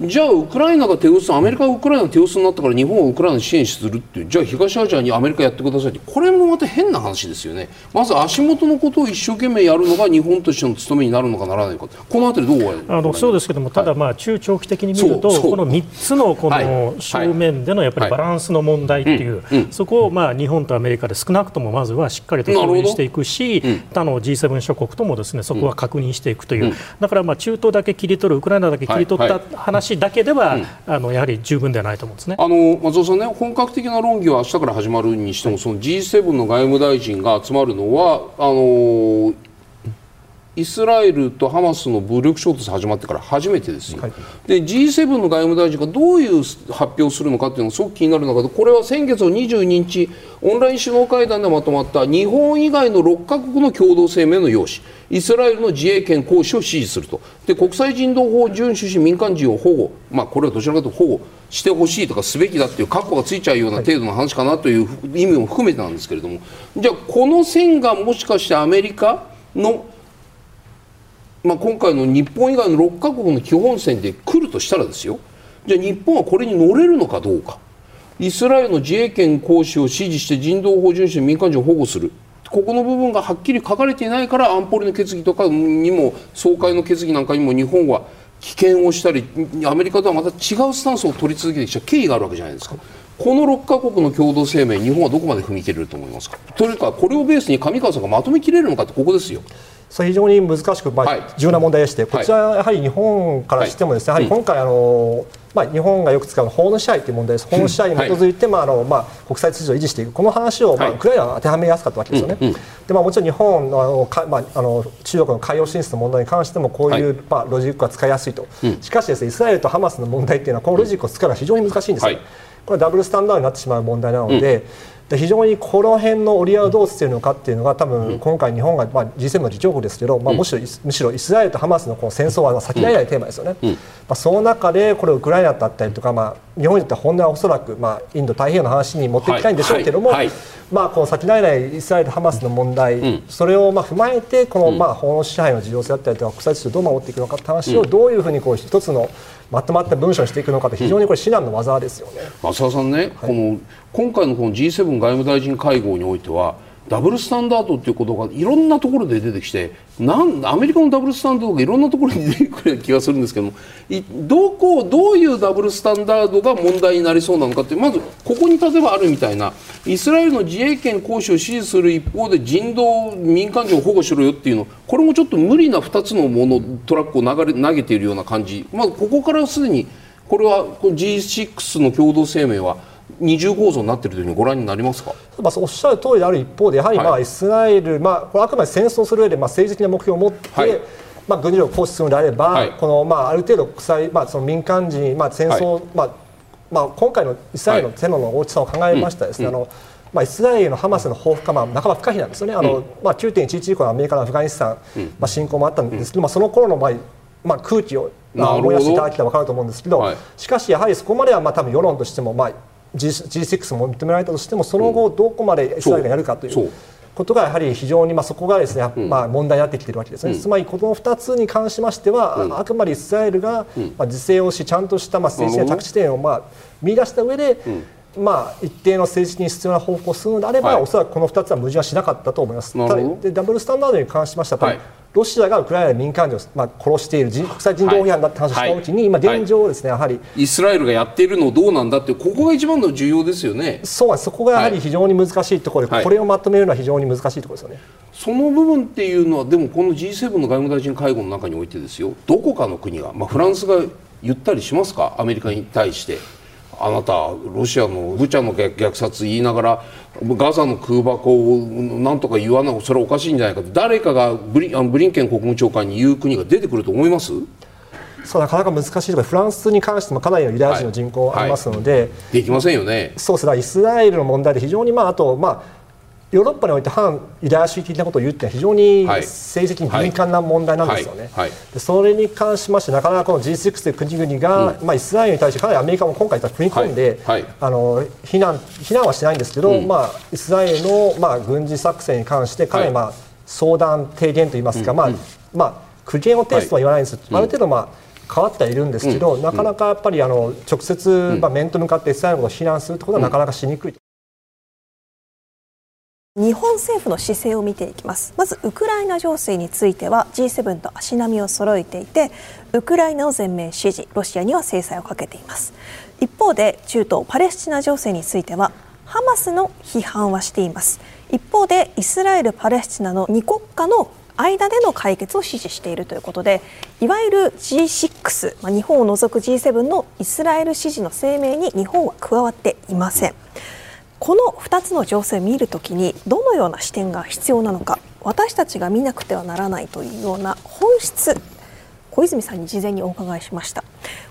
じゃあウクライナが手薄アメリカがウクライナが手薄になったから日本はウクライナ支援するっていう。じゃあ東アジアにアメリカやってくださいって。これもまた変な話ですよね。まず足元のことを一生懸命やるのが日本としての務めになるのかならないか。この辺りどうあのそうですけどもただまあ中長期的に見ると、はい、この3つのこの正面でのやっぱりバランスの問題っていう、そこをまあ日本とアメリカで少なくともまずはしっかりと共有していくし、他の G7 諸国ともですねそこは確認していくという、だからまあ中東だけ切り取るウクライナだけ切り取った話だけでは、あのやはり十分ではないと思うんですね。あの松尾さんね、本格的な論議は明日から始まるにしても、その G7 の外務大臣が集まるのは、あのイスラエルとハマスの武力衝突始まってから初めてですよ、はい。で G7 の外務大臣がどういう発表をするのかっていうのがすごく気になる中でこれは先月の22日オンライン首脳会談でまとまった日本以外の6カ国の共同声明の用紙。イスラエルの自衛権行使を支持すると。で国際人道法を遵守し民間人を保護、まあ、これはどちらかというと保護してほしいとかすべきだっていう覚悟がついちゃうような程度の話かなという意味も含めてなんですけれども。じゃあこの線がもしかしてアメリカのまあ、今回の日本以外の6カ国の基本線で来るとしたらですよじゃあ日本はこれに乗れるのかどうかイスラエルの自衛権行使を支持して人道法遵守民間人を保護するここの部分がはっきり書かれていないから安保理の決議とかにも総会の決議なんかにも日本は棄権をしたりアメリカとはまた違うスタンスを取り続けてきた経緯があるわけじゃないですか。この6カ国の共同声明、日本はどこまで踏み切れると思いますか？というか、これをベースに上川さんがまとめきれるのかってここですよ。それ非常に難しく、まあはい。重要な問題でして、こちらはやはり日本からしてもですね、はい。やはり今回あの、まあ、日本がよく使う法の支配という問題です、法の支配に基づいて、まああのまあ、国際秩序を維持していく、この話を、まあ、はい。ウクライナは当てはめやすかったわけですよね。でまあ、もちろん日本のあのか、まあ、あの中国の海洋進出の問題に関しても、こういう、はいまあ、ロジックが使いやすいと、しかしです、ね、イスラエルとハマスの問題っていうのは、このロジックを使うのは非常に難しいんですよ。はいこれはダブルスタンダードになってしまう問題なので、で非常にこの辺の折り合いをどうつけるのかっていうのが多分今回日本が、まあ、G7 の議長国ですけど、まあ、むしろイスむしろイスラエルとハマスのこの戦争は先がないテーマですよね、まあ、その中でこれウクライナだったりとか、まあ、日本にとっては本音はおそらく、まあ、インド太平洋の話に持っていきたいんでしょうけども、はい。はい。まあ、この先がないイスラエルとハマスの問題、それをまあ踏まえてこの、まあ、法の支配の重要性だったりとか国際秩序をどう守っていくのかって話をどういうふうにこう一つのまとまった文章にしていくのかって非常にこれ至難の技ですよね。増田さんね、この今回のこの G7 外務大臣会合においてはダブルスタンダードっていうことがいろんなところで出てきてなんアメリカのダブルスタンダードがいろんなところに出てくるような気がするんですけどもどこどういうダブルスタンダードが問題になりそうなのかってまずここに例えばあるみたいなイスラエルの自衛権行使を支持する一方で人道民間人を保護しろよっていうのこれもちょっと無理な2つのものトラックを流れ投げているような感じ、まずここからすでにこれはこ G6 の共同声明は二重構造になっているというふうにご覧になりますか？まあ、おっしゃる通りである一方で、やはりまはい。あイスラエル、まあ、これあくまで戦争する上でまあ政治的な目標を持って、はい。まあ、軍事力を行使するのであれば、はい。このまあある程度国際、まあ、その民間人、まあ、戦争、まあまあ、今回のイスラエルのテロの大きさを考えましたらですね、あのまあ、イスラエルのハマスの報復か、まあ、半ば不可避なんですよね、あのまあ、9.11以降のアメリカのアフガニスタン、まあ、侵攻もあったんですけど、まあ、その頃のまあまあ、空気をまあ思い出していただけたら分かると思うんですけど、はい。しかしやはりそこまではまあ多分世論としても、まあ、G- G6 も認められたとしてもその後どこまでイスラエルがやるかといそう。うことがやはり非常にまあそこがですね、まあ、問題になってきているわけですね、つまりこの2つに関しましては、あくまでイスラエルがまあ自制をしちゃんとしたまあ政治的な着地点をまあ見出した上で、まあ、一定の政治的に必要な方向を進むのであれば、はい。おそらくこの2つは矛盾はしなかったと思います。ただでダブルスタンダードに関しましてははいロシアがウクライナで民間人を、まあ、殺している人国際人道違反だって話をしたときに、今現状ですねやはりイスラエルがやっているのどうなんだってここが一番の重要ですよね。そうなんです。そこがやはり非常に難しいところで、はい。これをまとめるのは非常に難しいところですよね。その部分っていうのはでもこの G7 の外務大臣会合の中においてですよ。どこかの国が、まあ、フランスが言ったりしますか？アメリカに対してあなたロシアのブチャの虐虐殺言いながらガザの空爆をなんとか言わないそれはおかしいんじゃないかって誰かがブリあのブリンケン国務長官に言う国が出てくると思います？そうなかなか難しいところでフランスに関してもかなりのユダヤ人の人口ありますので、できませんよね。そうですね。イスラエルの問題で非常に、まあ、あと、まあ、ヨーロッパにおいて反ユダヤ主義的なことを言うって非常にはい。政治的に敏感な問題なんですよね。はい。はい。でそれに関しましてなかなかこの G6 という国々が、まあ、イスラエルに対してかなりアメリカも今回踏み込んで、はい。はい。あの非難非難はしてないんですけど、まあ、イスラエルの、まあ、軍事作戦に関してかなり、まあ相談提言といいますか、まあまあ、苦言を呈すとは言わないんです、ある程度、まあ変わってはいるんですけど、なかなかやっぱりあの直接、まあ、面と向かってイスラエルを非難するということはなかなかしにくい。日本政府の姿勢を見ていきます。まずウクライナ情勢については G7 と足並みを揃えていてウクライナを全面支持ロシアには制裁をかけています。一方で中東パレスチナ情勢についてはハマスの批判はしています。一方でイスラエル・パレスチナの2国家の間での解決を支持しているということでいわゆる G6、まあ、日本を除く G7 のイスラエル支持の声明に日本は加わっていません。この2つの情勢を見るときにどのような視点が必要なのか私たちが見なくてはならないというような本質小泉さんに事前にお伺いしました。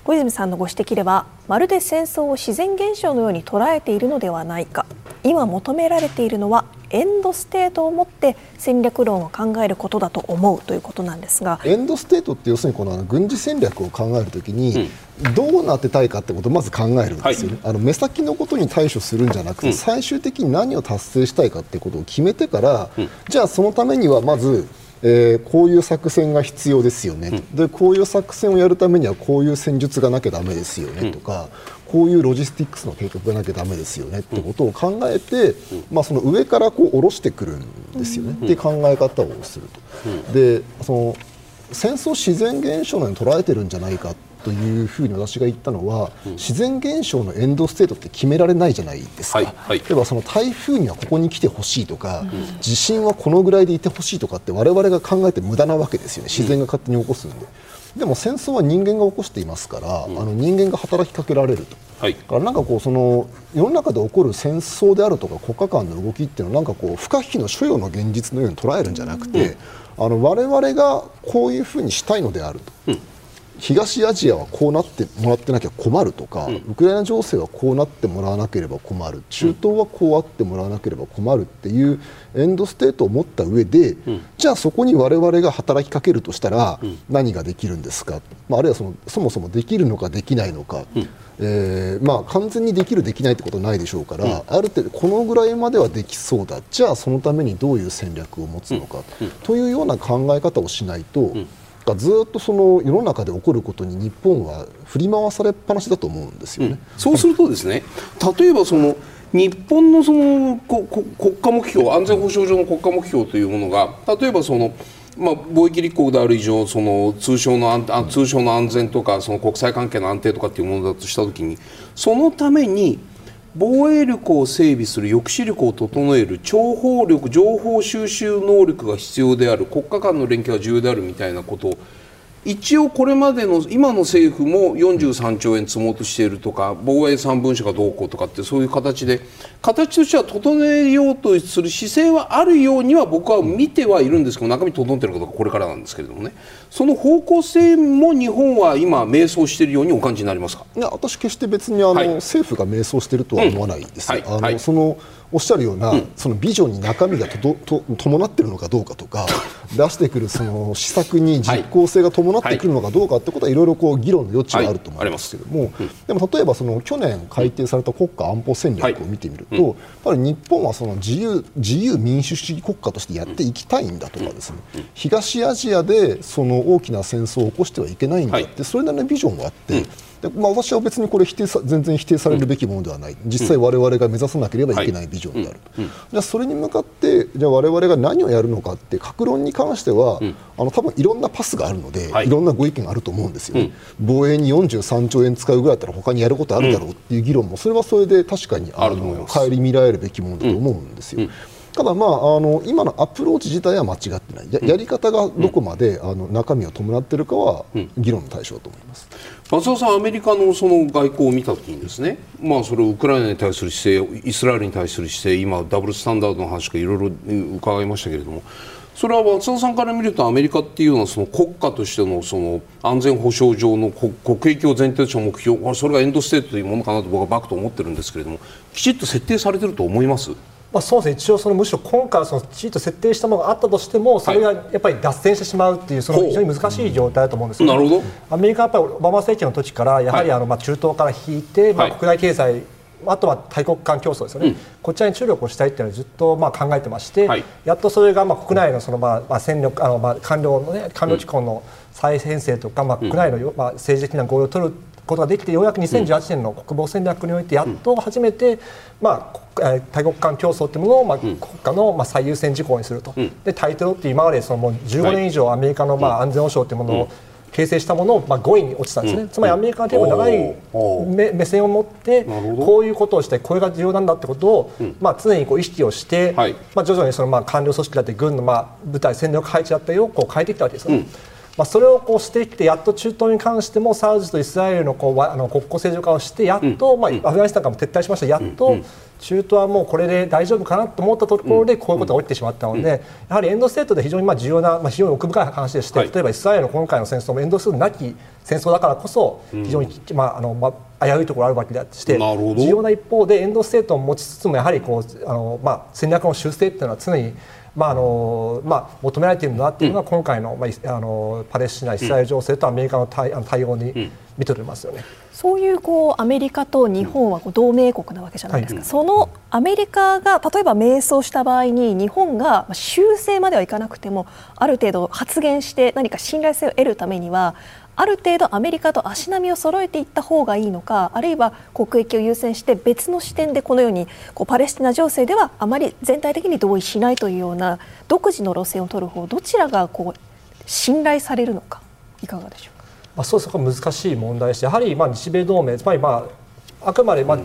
小泉さんのご指摘ではまるで戦争を自然現象のように捉えているのではないか。今求められているのは end state を持って戦略論を考えることだと思うということなんですが。 end state って要するにこの軍事戦略を考えるときに、どうなってたいかってことをまず考えるんですよね、はい、あの目先のことに対処するんじゃなくて、うん、最終的に何を達成したいかってことを決めてから、うん、じゃあそのためにはまずえー、こういう作戦が必要ですよね、うん、でこういう作戦をやるためにはこういう戦術がなきゃだめですよねとか、こういうロジスティックスの計画がなきゃだめですよねってことを考えて、まあ、その上からこう下ろしてくるんですよね、っていう考え方をすると。でその戦争自然現象のように捉えてるんじゃないかというふうに私が言ったのは、うん、自然現象の end state って決められないじゃないですか、はいはい、例えばその台風にはここに来てほしいとか、うん、地震はこのぐらいでいてほしいとかって我々が考えて無駄なわけですよね。自然が勝手に起こすんで。でも戦争は人間が起こしていますから、うん、あの人間が働きかけられると、はい、からなんかこうその世の中で起こる戦争であるとか国家間の動きっていうのはなんかこう不可避の所要の現実のように捉えるんじゃなくて、うん、あの我々がこういうふうにしたいのであると、うん、東アジアはこうなってもらってなきゃ困るとか、うん、ウクライナ情勢はこうなってもらわなければ困る。中東はこうあってもらわなければ困るっていうエンドステートを持った上で、うん、じゃあそこに我々が働きかけるとしたら何ができるんですか、まあ、あるいはそのそもそもできるのかできないのか、うん、えー、まあ、完全にできるできないってことはないでしょうから、ある程度このぐらいまではできそうだ。じゃあそのためにどういう戦略を持つのか、というような考え方をしないと。がずっとその世の中で起こることに日本は振り回されっぱなしだと思うんですよね。うん、そうするとですね例えばその日本のそのここ国家目標安全保障上の国家目標というものが例えばそのまあ、貿易立国である以上その通商の安通商の安全とかその国際関係の安定とかっていうものだとしたときにそのために防衛力を整備する抑止力を整える諜報力情報収集能力が必要である国家間の連携は重要であるみたいなことを一応これまでの今の政府も43兆円積もうとしているとか防衛3文書がどうこうとかってそういう形で形としては整えようとする姿勢はあるようには僕は見てはいるんですけど中身整っているかどうかこれからなんですけれどもね。その方向性も日本は今迷走しているようにお感じになりますか？いや私決して別にあの、はい、政府が迷走しているとは思わないです。うんはい、あの、はい、そのおっしゃるような、うん、そのビジョンに中身がとと伴っているのかどうかとか 出してくるその施策に実効性が伴ってくるのかどうかってことはい。ろいろこう議論の余地があると思いますけれども、うん、でも例えばその去年改定された国家安保戦略を見てみると、やっぱり日本はその自由自由民主主義国家としてやっていきたいんだとかですね、東アジアでその大きな戦争を起こしてはいけないんだって、それなりのビジョンがあって。でまあ、私は別にこれ否定さ全然否定されるべきものではない、実際、我々が目指さなければいけないビジョンである、はい、じゃあそれに向かってじゃあ我々が何をやるのかって各論に関しては、うん、あの多分いろんなパスがあるので、はい、いろんなご意見があると思うんですよ、ね、防衛に43兆円使うぐらいだったら他にやることあるだろうっていう議論もそれはそれで確かにあの顧みられるべきものだと思うんですよ。ただ、まあ、あの今のアプローチ自体は間違ってない。ややり方がどこまで、あの中身を伴っているかは議論の対象だと思います。松尾さん、アメリカのその外交を見たときにですね、まあ、それウクライナに対する姿勢、イスラエルに対する姿勢、今、ダブルスタンダードの話がいろいろ伺いましたけれども、それは松尾さんから見るとアメリカっていうのはその国家としてのその安全保障上の国益を前提とした目標それが end state というものかなと僕はバックと思ってるんですけれどもきちっと設定されてると思います？まあ、そうですね。一応そのむしろ今回そのきちんと設定したものがあったとしてもそれがやっぱり脱線してしまうっていうその非常に難しい状態だと思うんですよ、なるほど。アメリカはやっぱりオバマ政権の時からやはりあのまあ中東から引いて、まあ、国内経済あとは大国間競争ですよね、うん、こちらに注力をしたいっていうのはずっとまあ考えてまして、はい、やっとそれがまあ国内のそのまあまあ戦力あのまあ官僚のね官僚機構の再編成とか、まあ国内のまあ政治的な合意を取ることができてようやく2018年の国防戦略においてやっと初めて、まあ、大国間競争というものを、まあ、国家の、まあ、最優先事項にすると、でタイトルって今までそのもう15年以上アメリカの、まあ、安全保障というものを、形成したものを、まあ、5位に落ちたんですね、うん、つまりアメリカは結構長い目目線を持ってこういうことをしてこれが重要なんだってことを、うん、まあ、常にこう意識をして、はい、まあ、徐々にそのまあ官僚組織だって軍のまあ部隊戦力配置だったりをこう変えてきたわけです。うんまあ、それをこうしてきてやっと中東に関してもサウジとイスラエルのこうあの国交正常化をしてやっと、まあ、アフガニスタンからも撤退しました。やっと中東はもうこれで大丈夫かなと思ったところでこういうことが起きてしまったので、やはり end state で非常にまあ重要な、まあ、非常に奥深い話でして、はい、例えばイスラエルの今回の戦争も end state なき戦争だからこそ非常に、まああのまあ、危ういところあるわけでして重要な一方で end state を持ちつつもやはりこうあの、まあ、戦略の修正っていうのは常にまああのまあ、求められているんだというのが今回の,、まあ、あのパレスチナ・イスラエル情勢とアメリカの対,、あの対応に見とれますよね。そういうこうアメリカと日本はこう同盟国なわけじゃないですか、はい、そのアメリカが例えば迷走した場合に日本が修正まではいかなくてもある程度発言して何か信頼性を得るためにはある程度アメリカと足並みを揃えていった方がいいのかあるいは国益を優先して別の視点でこのようにこうパレスチナ情勢ではあまり全体的に同意しないというような独自の路線を取る方どちらがこう信頼されるのかいかがでしょうか？まあ、そうそこ難しい問題ですやはりまあ日米同盟つまりまああくまでまあ、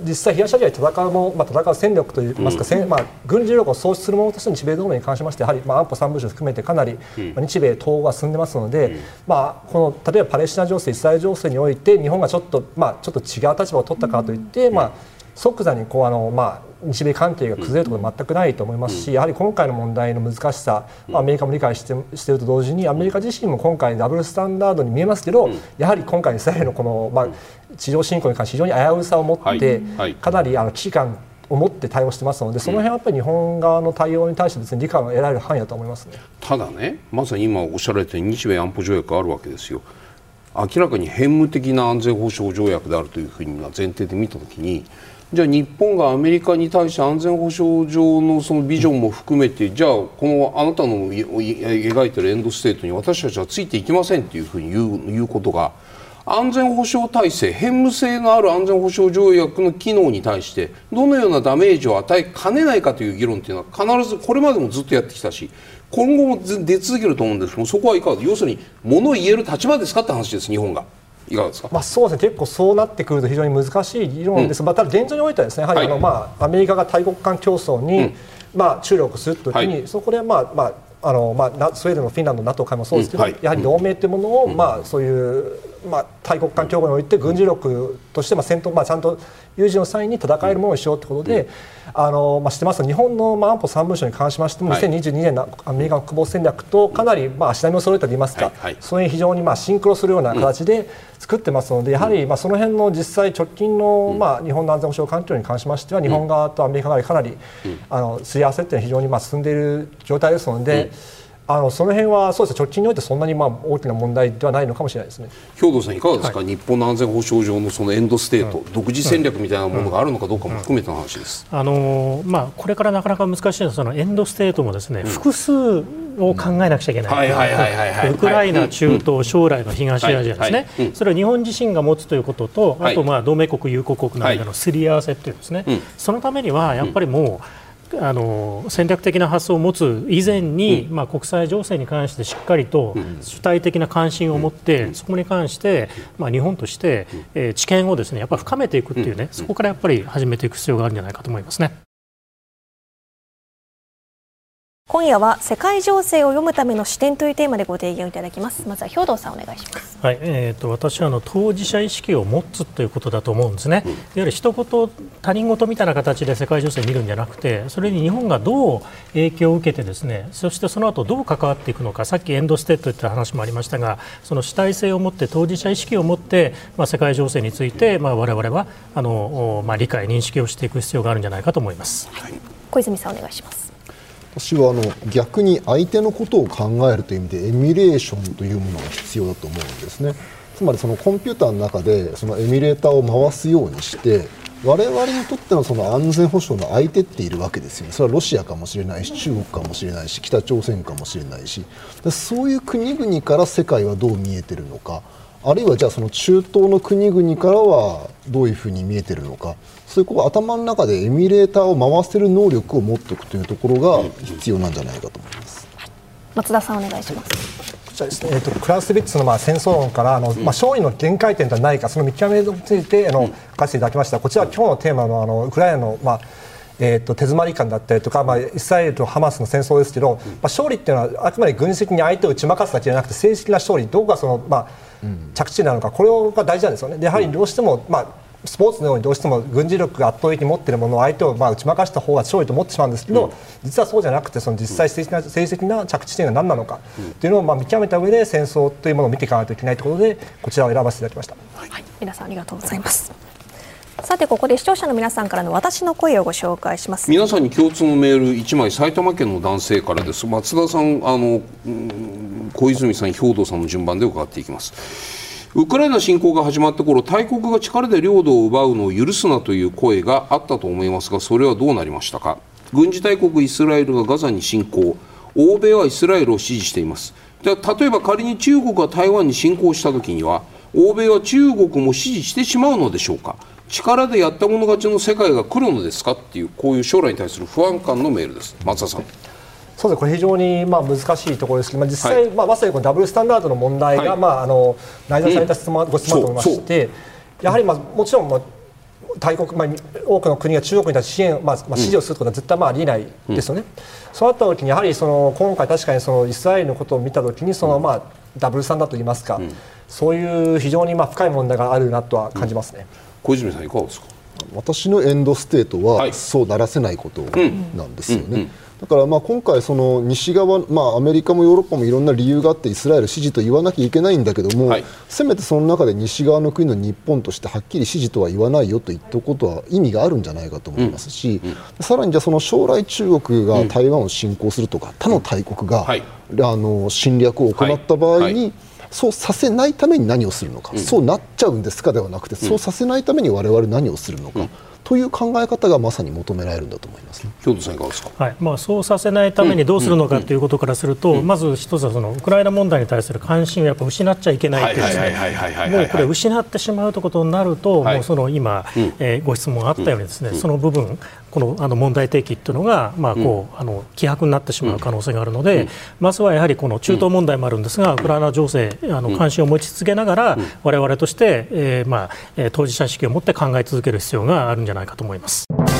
実際、東アジアで戦うも、まあ、戦う戦力といいますか、うん、まあ、軍事力を創出するものとして日米同盟に関しましてやはり、まあ、安保3部署含めてかなり、うん、日米統合が進んでますので、うん、まあ、この例えばパレスチナ情勢イスラエル情勢において日本がちょっと,、まあ、ちょっと違う立場を取ったからといって、まあ、即座にこうあの、まあ、日米関係が崩れることは全くないと思いますし、やはり今回の問題の難しさ、アメリカも理解してしていると同時にアメリカ自身も今回ダブルスタンダードに見えますけど、やはり今回イスラエルのこの、まあ、地上侵攻に関して非常に危うさを持って、かなりあの危機感を持って対応してますのでその辺はやっぱり日本側の対応に対して別に理解を得られる範囲だと思いますね。ただねまさに今おっしゃられた日米安保条約があるわけですよ。明らかに変務的な安全保障条約であるというふうな前提で見たときにじゃあ日本がアメリカに対して安全保障上のそのビジョンも含めてじゃあこのあなたの描いてるエンドステートに私たちはついていきませんというふうに言う言うことが安全保障体制変務性のある安全保障条約の機能に対してどのようなダメージを与えかねないかという議論というのは必ずこれまでもずっとやってきたし今後も出続けると思うんですけどそこはいかが要するに物を言える立場ですかって話です日本が。いかがですか、まあ、そうですね。結構そうなってくると非常に難しい議論です、うん、まあ、ただ現状においてはですねやはりあの、はい、まあ、アメリカが大国間競争に、うん、まあ、注力するときに、はい、そこで、まあまああのまあ、スウェーデンのフィンランドの NATO 会もそうですけど、うん。はい、やはり同盟というものを、まあ、そういうまあ、大国間競合において軍事力として、まあ、戦闘、まあ、ちゃんと有事の際に戦えるものにしようということで、あのまあ、知ってます？日本の、まあ、安保3文書に関しましても、2022年のアメリカの国防戦略とかなり、まあ、足並みを揃えたといいますか、はいそれに非常に、まあ、シンクロするような形で作ってますので、やはり、まあ、その辺の実際直近の、まあ、日本の安全保障環境に関しましては日本側とアメリカ側でかなり、あのすり合わせっていうのは非常に、まあ、進んでいる状態ですので。あのその辺はそうです直近においてそんなにまあ大きな問題ではないのかもしれないですね。兵藤さん、いかがですか、はい、日本の安全保障上のそのエンドステート、うん、独自戦略みたいなものがあるのかどうかも含めての話です、あのまあ、これからなかなか難しいのはそのエンドステートもですね、複数を考えなくちゃいけない、ウクライナ、中東、将来の東アジアですね、それは日本自身が持つということと、あとまあ同盟国、友好国の間のすり合わせというですね、そのためにはやっぱりもう、あの戦略的な発想を持つ以前に、うん、まあ、国際情勢に関してしっかりと主体的な関心を持って、うん、そこに関して、まあ、日本として、えー、知見をですねやっぱ深めていくっていうね、そこからやっぱり始めていく必要があるんじゃないかと思いますね。今夜は世界情勢を読むための視点というテーマでご提言をいただきます。まずは兵藤さんお願いします。はい、えーと、私はあの当事者意識を持つということだと思うんですね、うん、いわゆる一言他人事みたいな形で世界情勢を見るんじゃなくてそれに日本がどう影響を受けてですねそしてその後どう関わっていくのかさっきエンドステートといった話もありましたがその主体性を持って当事者意識を持って、まあ、世界情勢について、まあ、我々はあの、まあ、理解認識をしていく必要があるんじゃないかと思います、はい、小泉さんお願いします私はあの逆に相手のことを考えるという意味でエミュレーションというものが必要だと思うんですね。つまりそのコンピューターの中でそのエミュレーターを回すようにして我々にとってのその安全保障の相手っているわけですよね。それはロシアかもしれないし中国かもしれないし北朝鮮かもしれないし。そういう国々から世界はどう見えているのか。あるいはじゃあその中東の国々からはどういうふうに見えているのか。そういうこう頭の中でエミュレーターを回せる能力を持っておくというところが必要なんじゃないかと思います。松田さんお願いします。こちらですね、えーと、クラウスビッツのまあ戦争論からあの、まあ、勝利の限界点とはないかその見極めについてあの書かせていただきました。こちらは今日のテーマのあのウクライナの、まあえーと、手詰まり感だったりとか、まあ、イスラエルとハマスの戦争ですけど、まあ、勝利っていうのはあくまで軍事的に相手を打ち負かすだけじゃなくて政治的な勝利どこがその、まあ、着地なのかこれが大事なんですよね。でやはりどうしても、まあスポーツのようにどうしても軍事力が圧倒的に持っているものを相手をまあ打ち負かした方が勝利と思ってしまうんですけど、うん、実はそうじゃなくてその実際政治的な政治的な着地点が何なのかというのをまあ見極めた上で戦争というものを見ていかないといけないということでこちらを選ばせていただきました。はい、皆さんありがとうございます。さてここで視聴者の皆さんからの私の声をご紹介します。皆さんに共通のメール1枚埼玉県の男性からです。松田さんあの小泉さん兵頭さんの順番で伺っていきますウクライナ侵攻が始まった頃大国が力で領土を奪うのを許すなという声があったと思いますがそれはどうなりましたか？軍事大国イスラエルがガザに侵攻。欧米はイスラエルを支持しています。で例えば仮に中国が台湾に侵攻した時には欧米は中国も支持してしまうのでしょうか？力でやった者勝ちの世界が来るのですか？っていうこういう将来に対する不安感のメールです。松田さん。そうですこれ非常にまあ難しいところですけど、まあ、実際、はい、まあ、まさにこのダブルスタンダードの問題が、はい、まあ、あの内蔵された質問、うん、ご質問だと思いまして、やはり、まあ、もちろん、まあ、大国、まあ、多くの国が中国に対して支援、まあまあ、支持をすることは絶対まあありえないですよね。うん、そうなった時にやはりその今回確かにそのイスラエルのことを見た時にその、まあ、ダブルスタンダードといいますか、うん、そういう非常にまあ深い問題があるなとは感じますね。小泉さんいかがですか？私のエンドステートは、そうならせないことなんですよね。だからまあ今回、その西側、まあ、アメリカもヨーロッパもいろんな理由があってイスラエル支持と言わなきゃいけないんだけども、はい、せめてその中で西側の国の日本としてはっきり支持とは言わないよと言ったことは意味があるんじゃないかと思いますし、うんうん、さらにじゃその将来中国が台湾を侵攻するとか、他の大国が、はい、あの侵略を行った場合に、そうさせないために何をするのか、うん、そうなっちゃうんですかではなくて、そうさせないために我々何をするのか。という考え方がまさに求められるんだと思います、ね、兵頭さんいかがですか、はい。まあ、そうさせないためにどうするのかということからすると、まず一つはそのウクライナ問題に対する関心をやっぱ失っちゃいけないというもうこれ失ってしまうということになると、はい、もうその今、うん、えー、ご質問があったようにですね、うん、その部分このあの問題提起というのが、まあこう、うん、あの希薄になってしまう可能性があるので、うん、まずはやはりこの中東問題もあるんですが、ウクライナ情勢あの関心を持ち続けながら、われわれとして、えーまあ、当事者意識を持って考え続ける必要があるんじゃないかと思います。